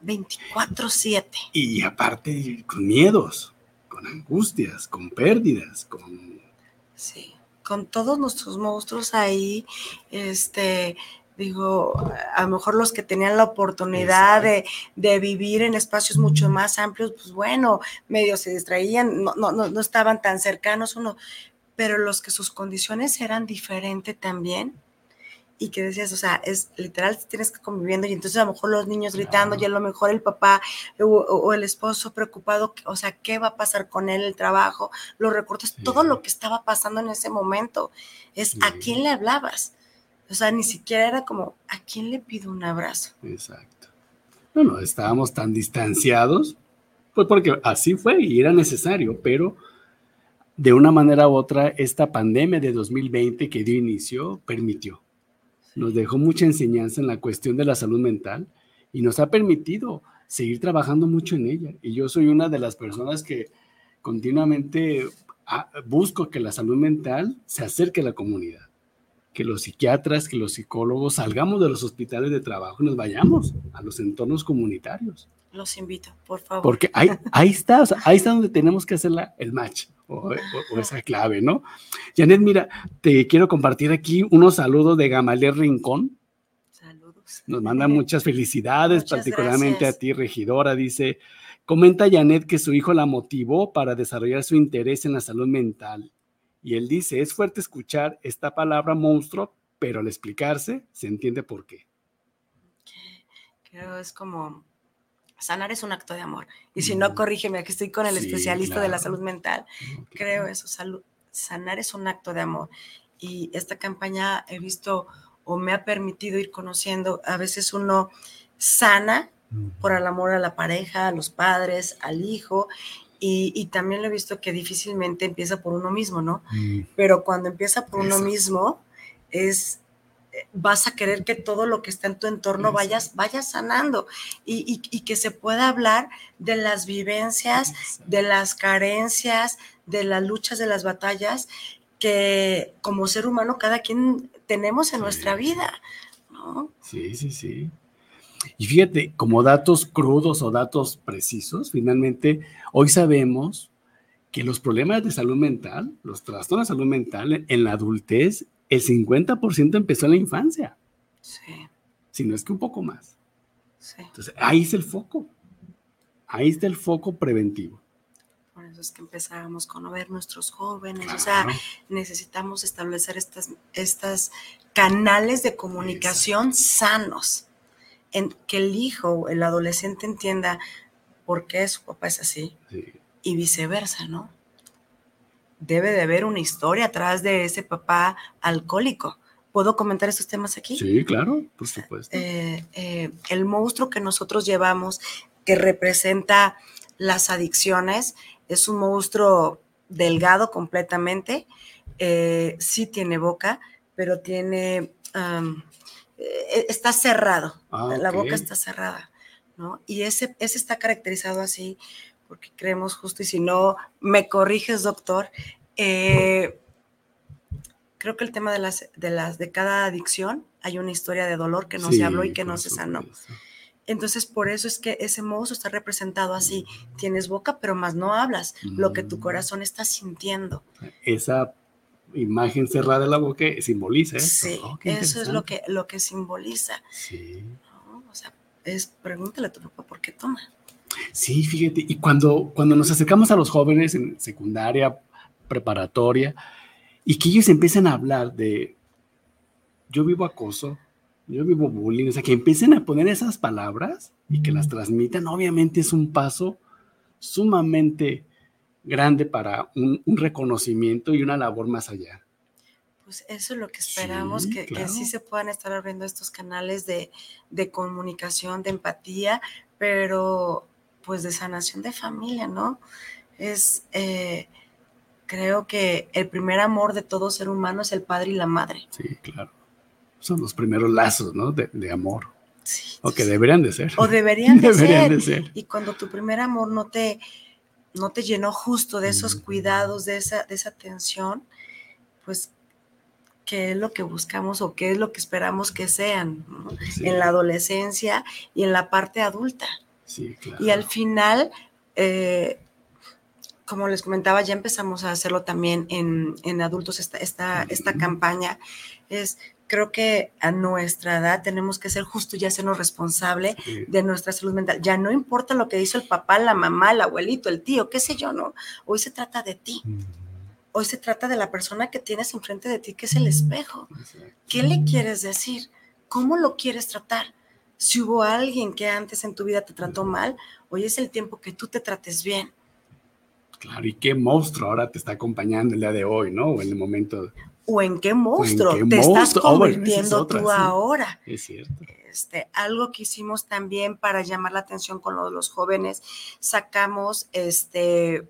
24/7. Y aparte, con miedos, con angustias, con pérdidas, con... Sí, con todos nuestros monstruos ahí, este, digo, a lo mejor los que tenían la oportunidad de, de, vivir en espacios mucho más amplios, pues bueno, medio se distraían, no, no, no estaban tan cercanos uno, pero los que sus condiciones eran diferentes también, y que decías, o sea, es literal, tienes que conviviendo, y entonces a lo mejor los niños gritando, y a lo mejor el papá o, o el esposo preocupado, o sea, ¿qué va a pasar con él, el trabajo, los recortes, sí. todo lo que estaba pasando en ese momento, es sí. a quién le hablabas o sea, ni siquiera era como, ¿a quién le pido un abrazo? Exacto. Bueno, estábamos tan distanciados, pues porque así fue y era necesario, pero de una manera u otra, esta pandemia de 2020 que dio inicio permitió. Nos dejó mucha enseñanza en la cuestión de la salud mental y nos ha permitido seguir trabajando mucho en ella. Y yo soy una de las personas que continuamente ah, busco que la salud mental se acerque a la comunidad que los psiquiatras, que los psicólogos salgamos de los hospitales de trabajo y nos vayamos a los entornos comunitarios. Los invito, por favor. Porque ahí, ahí está, o sea, ahí está donde tenemos que hacer la, el match. o, esa clave, ¿no? Janet, mira, te quiero compartir aquí unos saludos de Gamaliel Rincón. Saludos. Nos manda muchas felicidades, particularmente a ti, regidora. Dice, comenta Janet que su hijo la motivó para desarrollar su interés en la salud mental. Y él dice, es fuerte escuchar esta palabra monstruo, pero al explicarse se entiende por qué. Creo es como sanar es un acto de amor. Y si no, corrígeme, aquí estoy con el especialista de la salud mental. Creo eso, sanar es un acto de amor. Y esta campaña he visto o me ha permitido ir conociendo, a veces uno sana por el amor a la pareja, a los padres, al hijo, y, también lo he visto que difícilmente empieza por uno mismo, ¿no? Mm. Pero cuando empieza por uno mismo, es vas a querer que todo lo que está en tu entorno vayas, vaya sanando y, que se pueda hablar de las vivencias, de las carencias, de las luchas, de las batallas que como ser humano cada quien tenemos en nuestra vida. ¿no? Sí, sí, sí. Y fíjate, como datos crudos o datos precisos, finalmente hoy sabemos que los problemas de salud mental, los trastornos de salud mental en la adultez el 50% empezó en la infancia. Sí. Si no es que un poco más. Sí. Entonces, ahí está el foco. Ahí está el foco preventivo. Por eso es que empezábamos con ver nuestros jóvenes. O sea, necesitamos establecer estas, estas canales de comunicación sanos. En que el hijo, el adolescente entienda por qué su papá es así. Y viceversa, ¿no? debe de haber una historia atrás de ese papá alcohólico. ¿Puedo comentar estos temas aquí? Sí, claro, por supuesto. Eh, eh, el monstruo que nosotros llevamos, que representa las adicciones, es un monstruo delgado completamente, eh, sí tiene boca, pero tiene, está cerrado, ah, la boca está cerrada, ¿no? Y ese, ese está caracterizado así porque creemos justo, y si no, me corriges, doctor. Eh, creo que el tema de las, de las de cada adicción hay una historia de dolor que no se habló y que no se sanó. Entonces, por eso es que ese monstruo está representado así. Tienes boca, pero más no hablas, lo que tu mm. corazón está sintiendo. Esa imagen cerrada de la boca simboliza. Sí, eso es lo que, lo que simboliza. Sí. o sea, es, pregúntale a tu papá por qué toma. Sí, fíjate, y cuando, cuando nos acercamos a los jóvenes en secundaria, preparatoria, y que ellos empiezan a hablar de, yo vivo acoso, yo vivo bullying, o sea, que empiecen a poner esas palabras y que las transmitan, obviamente es un paso sumamente grande para un, reconocimiento y una labor más allá. Pues eso es lo que esperamos, que, así se puedan estar abriendo estos canales de, de comunicación, de empatía, pero pues de sanación de familia, ¿no? Es, eh, creo que el primer amor de todo ser humano es el padre y la madre. Sí, claro. Son los primeros lazos, ¿no? De, amor. Sí. O que deberían de ser. O deberían de, <laughs> deberían ser. de ser. Y cuando tu primer amor no te, no te llenó justo de esos cuidados, de esa, de esa atención, pues qué es lo que buscamos o qué es lo que esperamos que sean en la adolescencia y en la parte adulta. Y al final, eh, como les comentaba, ya empezamos a hacerlo también en, adultos, esta, esta, esta campaña. Es, creo que a nuestra edad tenemos que ser justo y hacernos responsable de nuestra salud mental. Ya no importa lo que hizo el papá, la mamá, el abuelito, el tío, qué sé yo, ¿no? Hoy se trata de ti. Hoy se trata de la persona que tienes enfrente de ti, que es el espejo. ¿Qué le quieres decir? ¿Cómo lo quieres tratar? Si hubo alguien que antes en tu vida te trató mal, hoy es el tiempo que tú te trates bien. Claro, y qué monstruo ahora te está acompañando el día de hoy, ¿no? O en el momento. O en qué monstruo te estás oh, convirtiendo tú ahora. Es cierto. Este, algo que hicimos también para llamar la atención con los jóvenes, sacamos este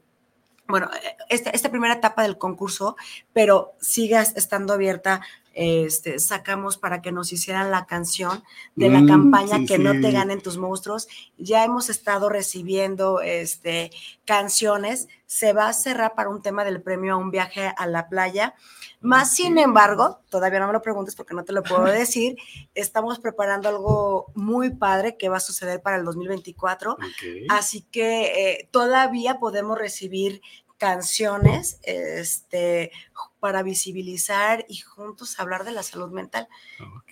bueno, esta, esta, primera etapa del concurso, pero sigas estando abierta este, sacamos para que nos hicieran la canción de la mm, campaña Que no te ganen tus monstruos. Ya hemos estado recibiendo este, canciones. Se va a cerrar para un tema del premio a un viaje a la playa. Más sin embargo, todavía no me lo preguntes porque no te lo puedo decir, estamos preparando algo muy padre que va a suceder para el 2024. Así que eh, todavía podemos recibir este, para visibilizar y juntos hablar de la salud mental.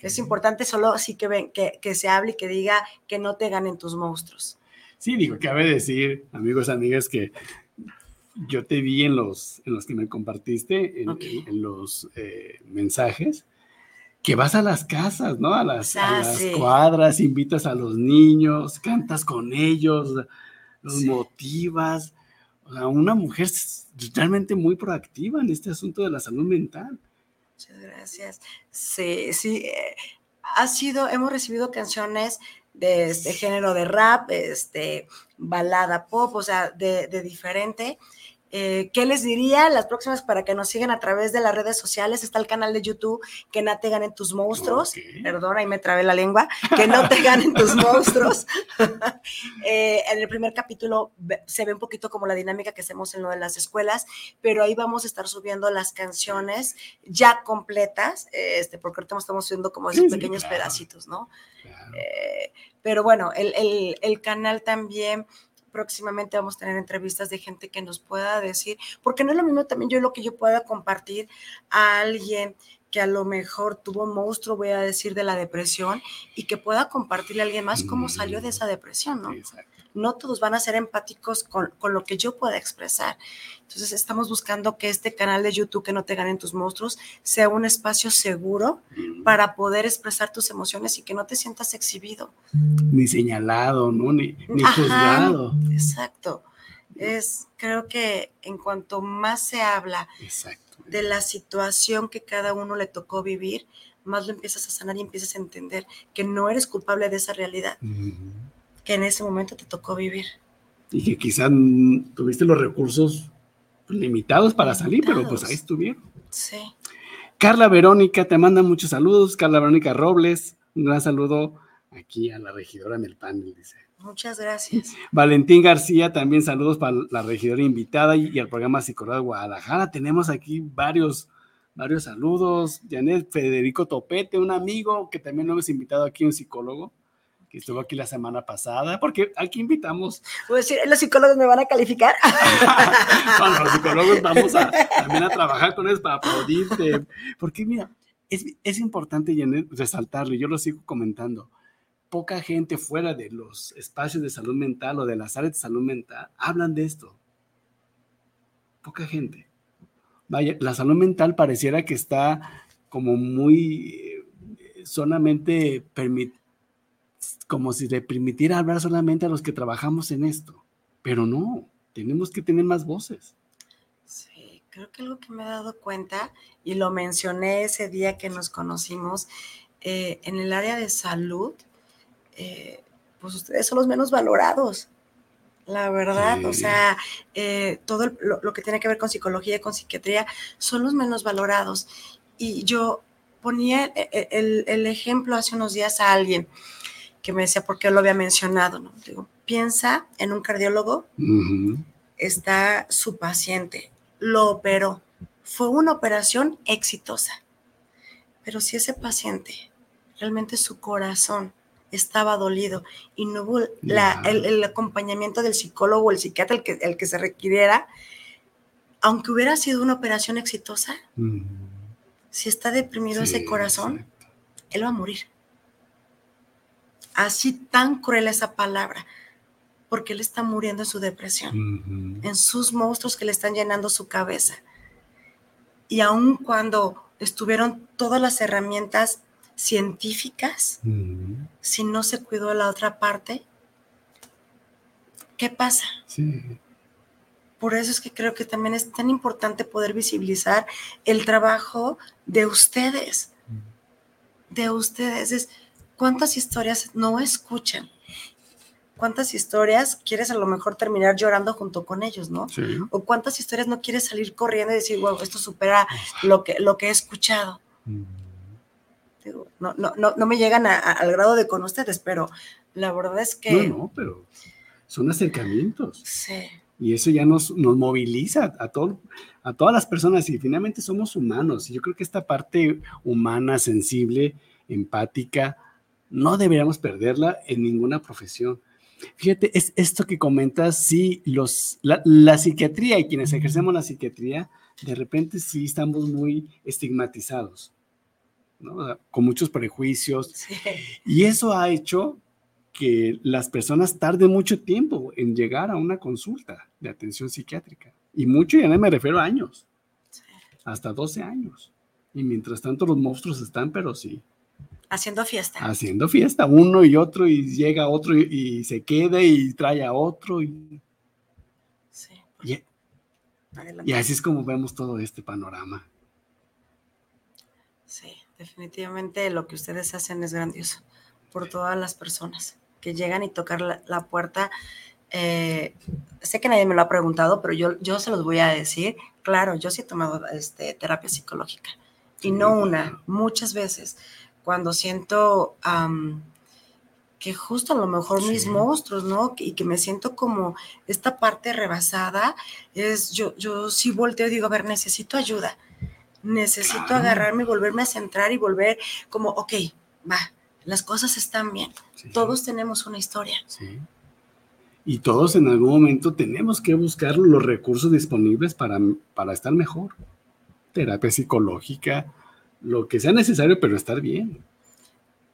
Es importante solo así que, ven, que, que se hable y que diga que no te ganen tus monstruos. Sí, digo, cabe decir, amigos, amigas, que yo te vi en los, en los que me compartiste, en, los eh, mensajes, que vas a las casas, ¿no? A las, ah, cuadras, invitas a los niños, cantas con ellos, los motivas. Una mujer realmente muy proactiva en este asunto de la salud mental. Muchas gracias. Sí, sí. Eh, ha sido, hemos recibido canciones de este género de rap, este, balada pop, o sea, de diferente. Eh, ¿Qué les diría? Las próximas para que nos sigan a través de las redes sociales. Está el canal de YouTube, que no te ganen tus monstruos. Perdón, ahí me trabé la lengua. Que no te ganen tus monstruos. <laughs> Eh, en el primer capítulo se ve un poquito como la dinámica que hacemos en lo de las escuelas, pero ahí vamos a estar subiendo las canciones ya completas, este, porque ahorita estamos subiendo como esos pequeños pedacitos, ¿no? Eh, pero bueno, el, el, el canal también próximamente vamos a tener entrevistas de gente que nos pueda decir, porque no es lo mismo también yo lo que yo pueda compartir a alguien que a lo mejor tuvo un monstruo, voy a decir, de la depresión y que pueda compartirle a alguien más cómo salió de esa depresión, ¿no? No todos van a ser empáticos con, lo que yo pueda expresar. Entonces estamos buscando que este canal de YouTube, que no te ganen tus monstruos, sea un espacio seguro para poder expresar tus emociones y que no te sientas exhibido. Ni señalado, ¿no? Ni, juzgado. Exacto. Es, creo que en cuanto más se habla de la situación que cada uno le tocó vivir, más lo empiezas a sanar y empiezas a entender que no eres culpable de esa realidad que en ese momento te tocó vivir. Y que quizás tuviste los recursos limitados para salir, pero pues ahí estuvieron. Sí. Carla Verónica te manda muchos saludos. Carla Verónica Robles, un gran saludo aquí a la regidora en el panel, dice. Muchas gracias. Valentín García, también saludos para la regidora invitada y, al programa Psicología de Guadalajara. Tenemos aquí varios, varios saludos. Janet Federico Topete, un amigo que también lo hemos invitado aquí, un psicólogo que estuvo aquí la semana pasada, porque aquí invitamos. Pues decir, ¿los psicólogos me van a calificar? <laughs> Bueno, los psicólogos vamos a, <laughs> también a trabajar con ellos para aplaudirte. Porque mira, es, es importante resaltarlo, y yo lo sigo comentando. Poca gente fuera de los espacios de salud mental o de las áreas de salud mental hablan de esto. Poca gente. Vaya, la salud mental pareciera que está como muy eh, solamente permitida como si le permitiera hablar solamente a los que trabajamos en esto. Pero no, tenemos que tener más voces. Sí, creo que algo que me he dado cuenta, y lo mencioné ese día que nos conocimos, eh, en el área de salud, eh, pues ustedes son los menos valorados. La verdad, o sea, eh, todo lo, que tiene que ver con psicología y con psiquiatría son los menos valorados. Y yo ponía el, el ejemplo hace unos días a alguien que me decía por qué lo había mencionado, ¿no? Digo, piensa en un cardiólogo, está su paciente, lo operó, fue una operación exitosa, pero si ese paciente realmente su corazón estaba dolido y no hubo el, acompañamiento del psicólogo o el psiquiatra, el que, el que se requiriera, aunque hubiera sido una operación exitosa, si está deprimido ese corazón, él va a morir así tan cruel esa palabra, porque él está muriendo en su depresión, en sus monstruos que le están llenando su cabeza. Y aun cuando estuvieron todas las herramientas científicas, si no se cuidó la otra parte, ¿qué pasa? Por eso es que creo que también es tan importante poder visibilizar el trabajo de ustedes, de ustedes. Es, ¿Cuántas historias no escuchan? ¿Cuántas historias quieres a lo mejor terminar llorando junto con ellos, no? O cuántas historias no quieres salir corriendo y decir, wow, esto supera lo que, lo que he escuchado. Mm. no, no, no, me llegan al grado de con ustedes, pero la verdad es que... No, no, pero son acercamientos. Sí. Y eso ya nos, nos moviliza a, todo, a todas las personas y finalmente somos humanos. Y yo creo que esta parte humana, sensible, empática, no deberíamos perderla en ninguna profesión. Fíjate, es esto que comentas, sí, los, la, psiquiatría y quienes ejercemos la psiquiatría, de repente sí estamos muy estigmatizados, ¿no? con muchos prejuicios. Y eso ha hecho que las personas tarden mucho tiempo en llegar a una consulta de atención psiquiátrica. Y mucho, ya no me refiero a años, hasta 12 años. Y mientras tanto los monstruos están, pero sí, Haciendo fiesta. Haciendo fiesta, uno y otro, y llega otro y, se queda y trae a otro. Y, sí. Y, así es como vemos todo este panorama. Sí, definitivamente lo que ustedes hacen es grandioso por todas las personas que llegan y tocar la, puerta. Eh, sé que nadie me lo ha preguntado, pero yo, yo se los voy a decir. Claro, yo sí he tomado este, terapia psicológica y no una, muchas veces cuando siento que justo a lo mejor mis monstruos, ¿no? Y que me siento como esta parte rebasada, es yo, yo sí volteo y digo, a ver, necesito ayuda, necesito agarrarme y volverme a centrar y volver como, ok, va, las cosas están bien, todos tenemos una historia. Sí. Y todos en algún momento tenemos que buscar los recursos disponibles para, para estar mejor. Terapia psicológica, lo que sea necesario, pero estar bien.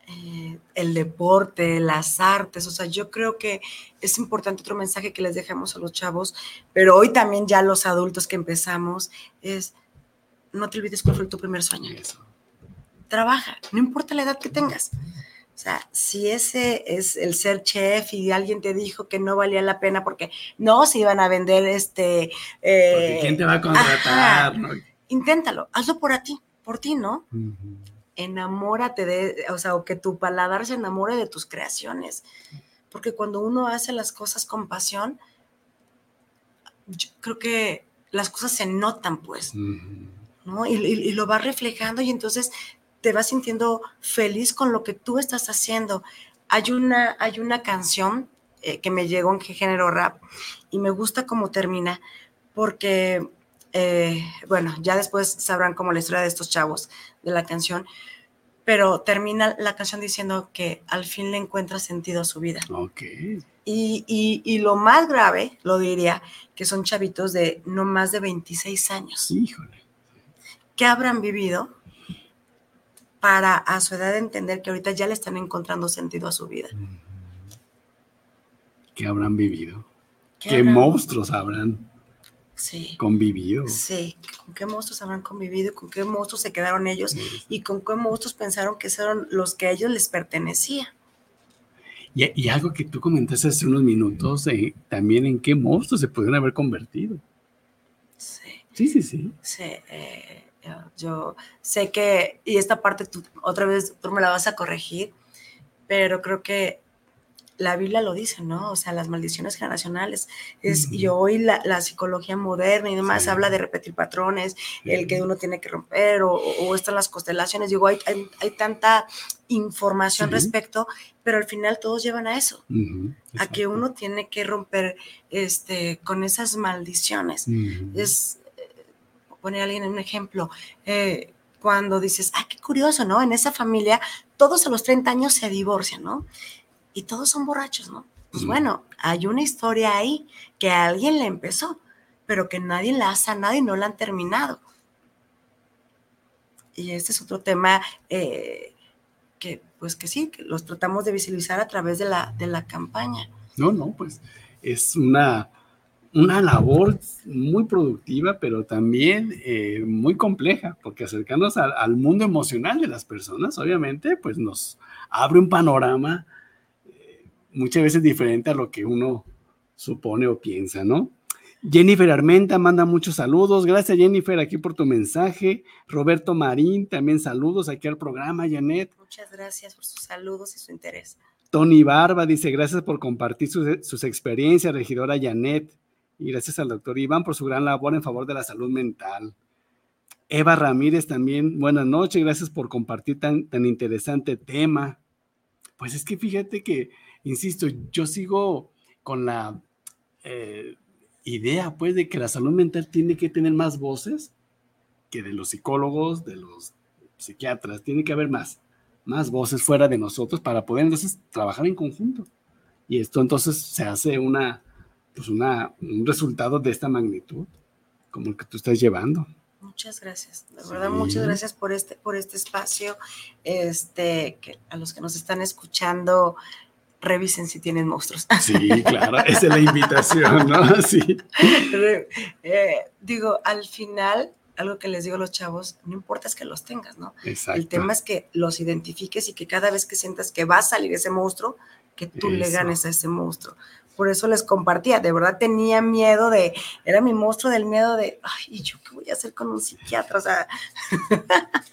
Eh, el deporte, las artes, o sea, yo creo que es importante otro mensaje que les dejamos a los chavos, pero hoy también ya los adultos que empezamos, es no te olvides cuál fue tu primer sueño. Trabaja, no importa la edad que tengas. O sea, si ese es el ser chef y alguien te dijo que no valía la pena porque no se iban a vender este... Eh, ¿Quién te va a contratar? <laughs> Inténtalo, hazlo por ti por ti, ¿no? Enamórate de, o sea, o que tu paladar se enamore de tus creaciones. Porque cuando uno hace las cosas con pasión, yo creo que las cosas se notan, pues, ¿no? Y, lo vas reflejando y entonces te vas sintiendo feliz con lo que tú estás haciendo. Hay una, hay una canción eh, que me llegó en género rap y me gusta cómo termina, porque eh, bueno, ya después sabrán como la historia de estos chavos de la canción, pero termina la canción diciendo que al fin le encuentra sentido a su vida. Ok. Y, y, lo más grave, lo diría, que son chavitos de no más de 26 años. Híjole. ¿Qué habrán vivido para a su edad entender que ahorita ya le están encontrando sentido a su vida? ¿Qué habrán vivido? ¿Qué, monstruos habrán? Sí. convivido. Sí, con qué monstruos habrán convivido, con qué monstruos se quedaron ellos y con qué monstruos pensaron que eran los que a ellos les pertenecía. Y, algo que tú comentaste hace unos minutos, eh, también en qué monstruos se pudieron haber convertido. Sí. Sí, sí, sí. Sí, eh, yo sé que, y esta parte tú, otra vez tú me la vas a corregir, pero creo que la Biblia lo dice, ¿no? O sea, las maldiciones generacionales. Es, Y hoy la, psicología moderna y demás habla de repetir patrones, el que uno tiene que romper, o, o están las constelaciones. Digo, hay, hay, tanta información respecto, pero al final todos llevan a eso, a que uno tiene que romper este, con esas maldiciones. Es eh, poner a alguien en un ejemplo. Eh, cuando dices, ah, qué curioso, ¿no? En esa familia, todos a los 30 años se divorcian, ¿no? Y todos son borrachos, ¿no? Pues bueno, hay una historia ahí que alguien le empezó, pero que nadie la ha sanado y no la han terminado. Y este es otro tema eh, que, pues que sí, que los tratamos de visibilizar a través de la, de la campaña. No, no, pues es una, una labor muy productiva, pero también eh, muy compleja, porque acercarnos al, al, mundo emocional de las personas, obviamente, pues nos abre un panorama muchas veces diferente a lo que uno supone o piensa, ¿no? Jennifer Armenta manda muchos saludos. Gracias, Jennifer, aquí por tu mensaje. Roberto Marín, también saludos aquí al programa, Janet. Muchas gracias por sus saludos y su interés. Tony Barba dice: Gracias por compartir sus, experiencias, regidora Janet. Y gracias al doctor Iván por su gran labor en favor de la salud mental. Eva Ramírez también, buenas noches, gracias por compartir tan, tan interesante tema. Pues es que fíjate que insisto, yo sigo con la eh, idea, pues, de que la salud mental tiene que tener más voces que de los psicólogos, de los psiquiatras, tiene que haber más, más voces fuera de nosotros para poder entonces trabajar en conjunto. Y esto entonces se hace una, pues una, un resultado de esta magnitud, como el que tú estás llevando. Muchas gracias, de verdad, muchas gracias por este, por este espacio. Este, que a los que nos están escuchando, revisen si tienen monstruos. <laughs> Sí, claro, esa es la invitación, ¿no? <laughs> Sí. Eh, digo, al final, algo que les digo a los chavos, no importa es que los tengas, ¿no? Exacto. El tema es que los identifiques y que cada vez que sientas que va a salir ese monstruo, que tú le ganes a ese monstruo. Por eso les compartía, de verdad tenía miedo de, era mi monstruo del miedo de, ay, ¿y yo qué voy a hacer con un psiquiatra? O sea,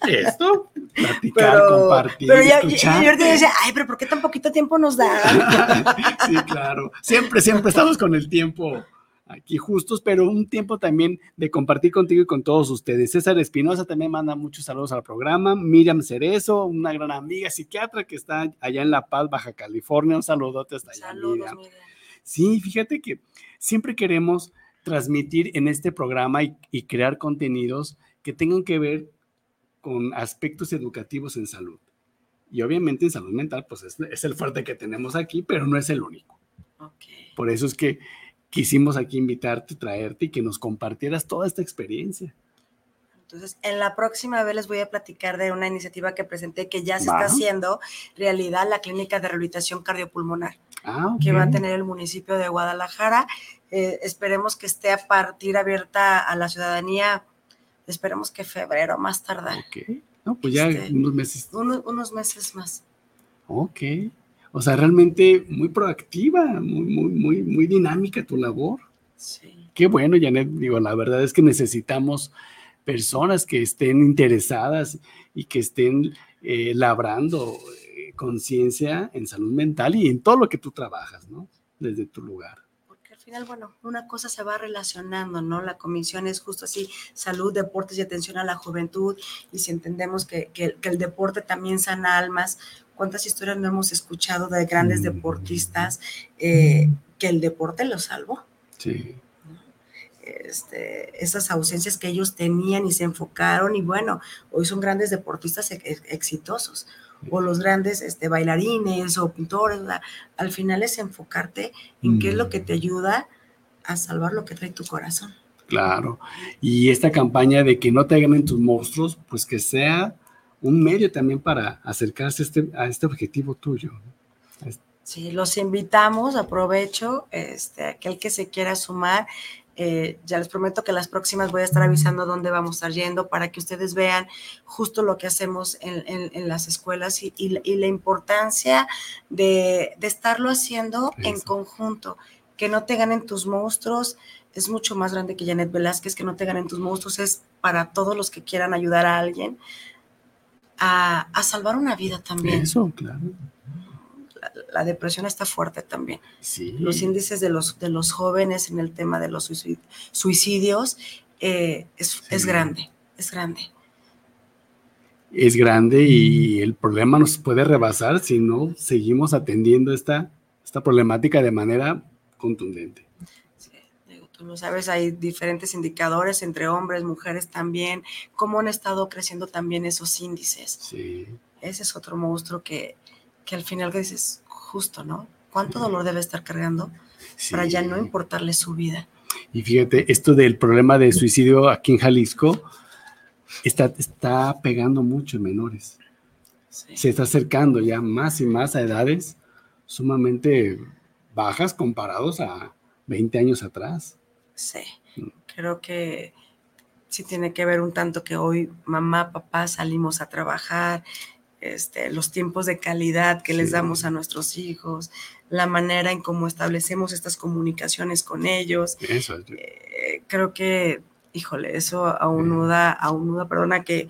Esto, platicar, pero, compartir, pero ya, escuchar. yo decía, ay, pero ¿por qué tan poquito tiempo nos da? <laughs> sí, claro. Siempre, siempre estamos con el tiempo aquí justos, pero un tiempo también de compartir contigo y con todos ustedes. César Espinosa también manda muchos saludos al programa. Miriam Cerezo, una gran amiga psiquiatra que está allá en La Paz, Baja California. Un saludote hasta allá, Saludos, Miriam. Miriam. Sí, fíjate que siempre queremos transmitir en este programa y, y crear contenidos que tengan que ver con aspectos educativos en salud. Y obviamente en salud mental, pues es, es el fuerte que tenemos aquí, pero no es el único. Por eso es que quisimos aquí invitarte, traerte y que nos compartieras toda esta experiencia. Entonces, en la próxima vez les voy a platicar de una iniciativa que presenté que ya se Va. está haciendo realidad, la Clínica de Rehabilitación Cardiopulmonar, Ah, que va a tener el municipio de Guadalajara. Eh, esperemos que esté a partir abierta a la ciudadanía, esperemos que febrero, más tardar, Ok. No, pues ya Este- unos meses. unos, unos meses más. Ok. O sea, realmente muy proactiva, muy, muy, muy, muy dinámica tu labor. Sí. Qué bueno, Janet. Digo, la verdad es que necesitamos personas que estén interesadas y que estén eh, labrando conciencia en salud mental y en todo lo que tú trabajas, ¿no? Desde tu lugar. Porque al final, bueno, una cosa se va relacionando, ¿no? La comisión es justo así, salud, deportes y atención a la juventud. Y si entendemos que, que- que el deporte también sana almas, ¿cuántas historias no hemos escuchado de grandes Mm. deportistas eh, que el deporte los salvó? Sí. Este, esas ausencias que ellos tenían y se enfocaron y bueno, hoy son grandes deportistas ex- ex- exitosos o los grandes este, bailarines o pintores, al final es enfocarte en qué es lo que te ayuda a salvar lo que trae tu corazón. Claro. Y esta campaña de que no te ganen tus monstruos, pues que sea un medio también para acercarse a este, a este objetivo tuyo. Sí, los invitamos, aprovecho, este, aquel que se quiera sumar, eh, ya les prometo que las próximas voy a estar avisando dónde vamos a estar yendo para que ustedes vean justo lo que hacemos en, en- en las escuelas y, y la- y la importancia de, de estarlo haciendo en conjunto, que no te ganen tus monstruos, es mucho más grande que Janet Velázquez, que no te ganen tus monstruos, es para todos los que quieran ayudar a alguien a, a salvar una vida también. Eso, claro. La, depresión está fuerte también Sí. los índices de los, de los jóvenes en el tema de los suicid- suicidios eh, es, es grande, es grande. es grande y el problema nos puede rebasar si no seguimos atendiendo esta, esta problemática de manera contundente. Sí, digo, tú lo sabes, hay diferentes indicadores entre hombres, mujeres también, cómo han estado creciendo también esos índices. Sí, Ese es otro monstruo que, que al final que dices, justo, ¿no? ¿Cuánto dolor debe estar cargando sí. para ya no importarle su vida? Y fíjate, esto del problema de suicidio aquí en Jalisco está, está pegando mucho en menores. Sí. Se está acercando ya más y más a edades sumamente bajas comparados a 20 años atrás. Sí, Mm. creo que sí tiene que ver un tanto que hoy mamá, papá salimos a trabajar, este, los tiempos de calidad que les damos a nuestros hijos, la manera en cómo establecemos estas comunicaciones con ellos. Eso, Eh, creo que, híjole, eso aunuda, aunuda, perdona, que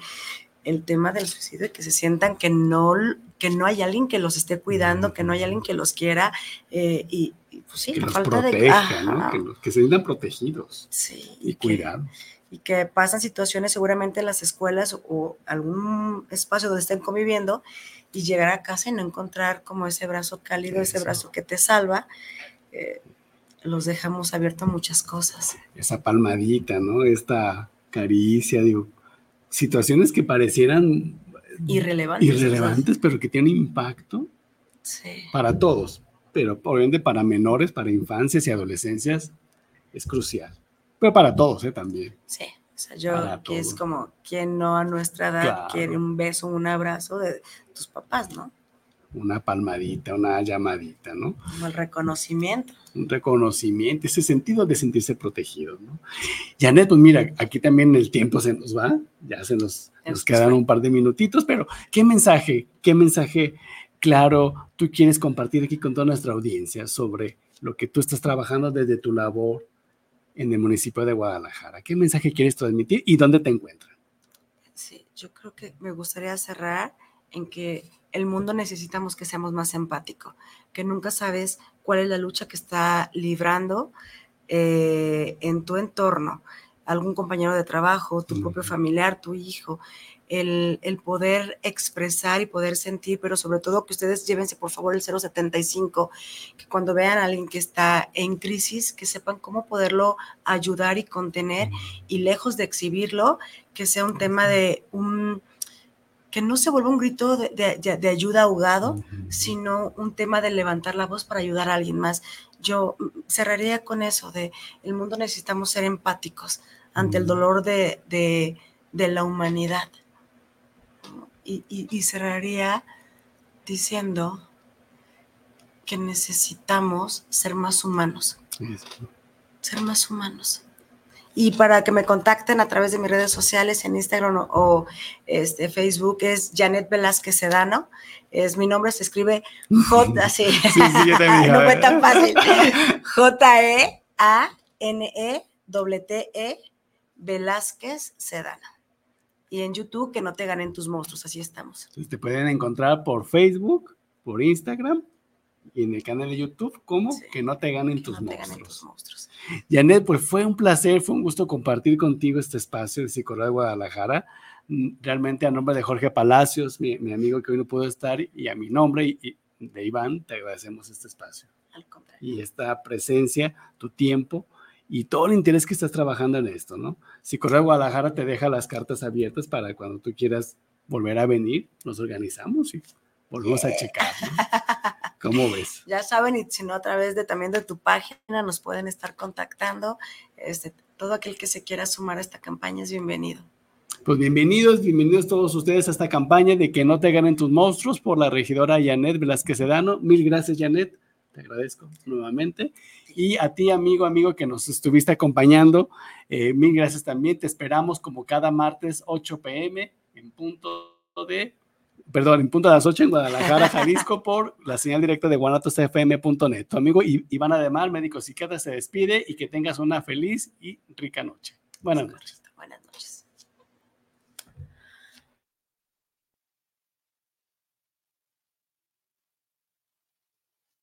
el tema del suicidio, que se sientan que no, que no hay alguien que los esté cuidando, que no hay alguien que los quiera, eh, y, y, pues sí, que la los falta de... ¿no? Que, los- que se sientan protegidos Sí, y que- cuidados. Y que pasan situaciones seguramente en las escuelas o algún espacio donde estén conviviendo y llegar a casa y no encontrar como ese brazo cálido, ese brazo que te salva, eh, los dejamos abiertos a muchas cosas. esa palmadita, ¿no? Esta caricia, digo, situaciones que parecieran Irrelevantes. irrelevantes, pero que tienen impacto Sí, para todos, pero obviamente para menores, para infancias y adolescencias es crucial. Pero para todos, ¿eh? También. Sí. O sea, yo que es como quien no a nuestra edad quiere un beso, un abrazo de tus papás, ¿no? Una palmadita, una llamadita, ¿no? Como el reconocimiento. Un reconocimiento, ese sentido de sentirse protegido, ¿no? Janet, pues mira, aquí también el tiempo se nos va, ya se nos, nos quedan un par de minutitos, pero ¿qué mensaje, qué mensaje claro tú quieres compartir aquí con toda nuestra audiencia sobre lo que tú estás trabajando desde tu labor en el municipio de Guadalajara. ¿Qué mensaje quieres transmitir y dónde te encuentran? Sí, yo creo que me gustaría cerrar en que el mundo necesitamos que seamos más empáticos, que nunca sabes cuál es la lucha que está librando eh, en tu entorno, algún compañero de trabajo, tu propio familiar, tu hijo el, poder expresar y poder sentir, pero sobre todo que ustedes llévense por favor el 075, que cuando vean a alguien que está en crisis, que sepan cómo poderlo ayudar y contener y lejos de exhibirlo, que sea un tema de un que no se vuelva un grito de, ayuda ahogado, sino un tema de levantar la voz para ayudar a alguien más. Yo mm, cerraría con eso, de el mundo necesitamos ser empáticos ante el dolor de, de la humanidad y, cerraría diciendo que necesitamos ser más humanos. Ser más humanos. Y para que me contacten a través de mis redes sociales en Instagram o, este, Facebook es Janet Velázquez Sedano. Es mi nombre, se escribe J, <laughs> así. <laughs> no fue tan fácil. <laughs> J-E-A-N-E-T-E Velázquez Sedano y en YouTube que no te ganen tus monstruos, así estamos. te pueden encontrar por Facebook, por Instagram y en el canal de YouTube como que no te ganen, tus, monstruos. Janet, pues fue un placer, fue un gusto compartir contigo este espacio de Psicología de Guadalajara. Mm, realmente a nombre de Jorge Palacios, mi, amigo que hoy no pudo estar, y a mi nombre y, de Iván, te agradecemos este espacio. Y esta presencia, tu tiempo y todo el interés que estás trabajando en esto, ¿no? Si Correo Guadalajara te deja las cartas abiertas para cuando tú quieras volver a venir, nos organizamos y volvemos a checar. <laughs> ¿Cómo ves? Ya saben, y si no, a través de también de tu página nos pueden estar contactando. Este, todo aquel que se quiera sumar a esta campaña es bienvenido. Pues bienvenidos, bienvenidos todos ustedes a esta campaña de que no te ganen tus monstruos por la regidora Janet Velázquez Sedano. Mil gracias, Janet. Te agradezco nuevamente. Y a ti, amigo, amigo, que nos estuviste acompañando, eh, mil gracias también. Te esperamos como cada martes 8 pm en punto de, perdón, en punto de las 8 en Guadalajara, Jalisco, <laughs> por la señal directa de guanatosfm.net. Tu amigo Iván Ademar, médico psiquiatra, se despide y que tengas una feliz y rica noche. Buenas noches. Buenas noches.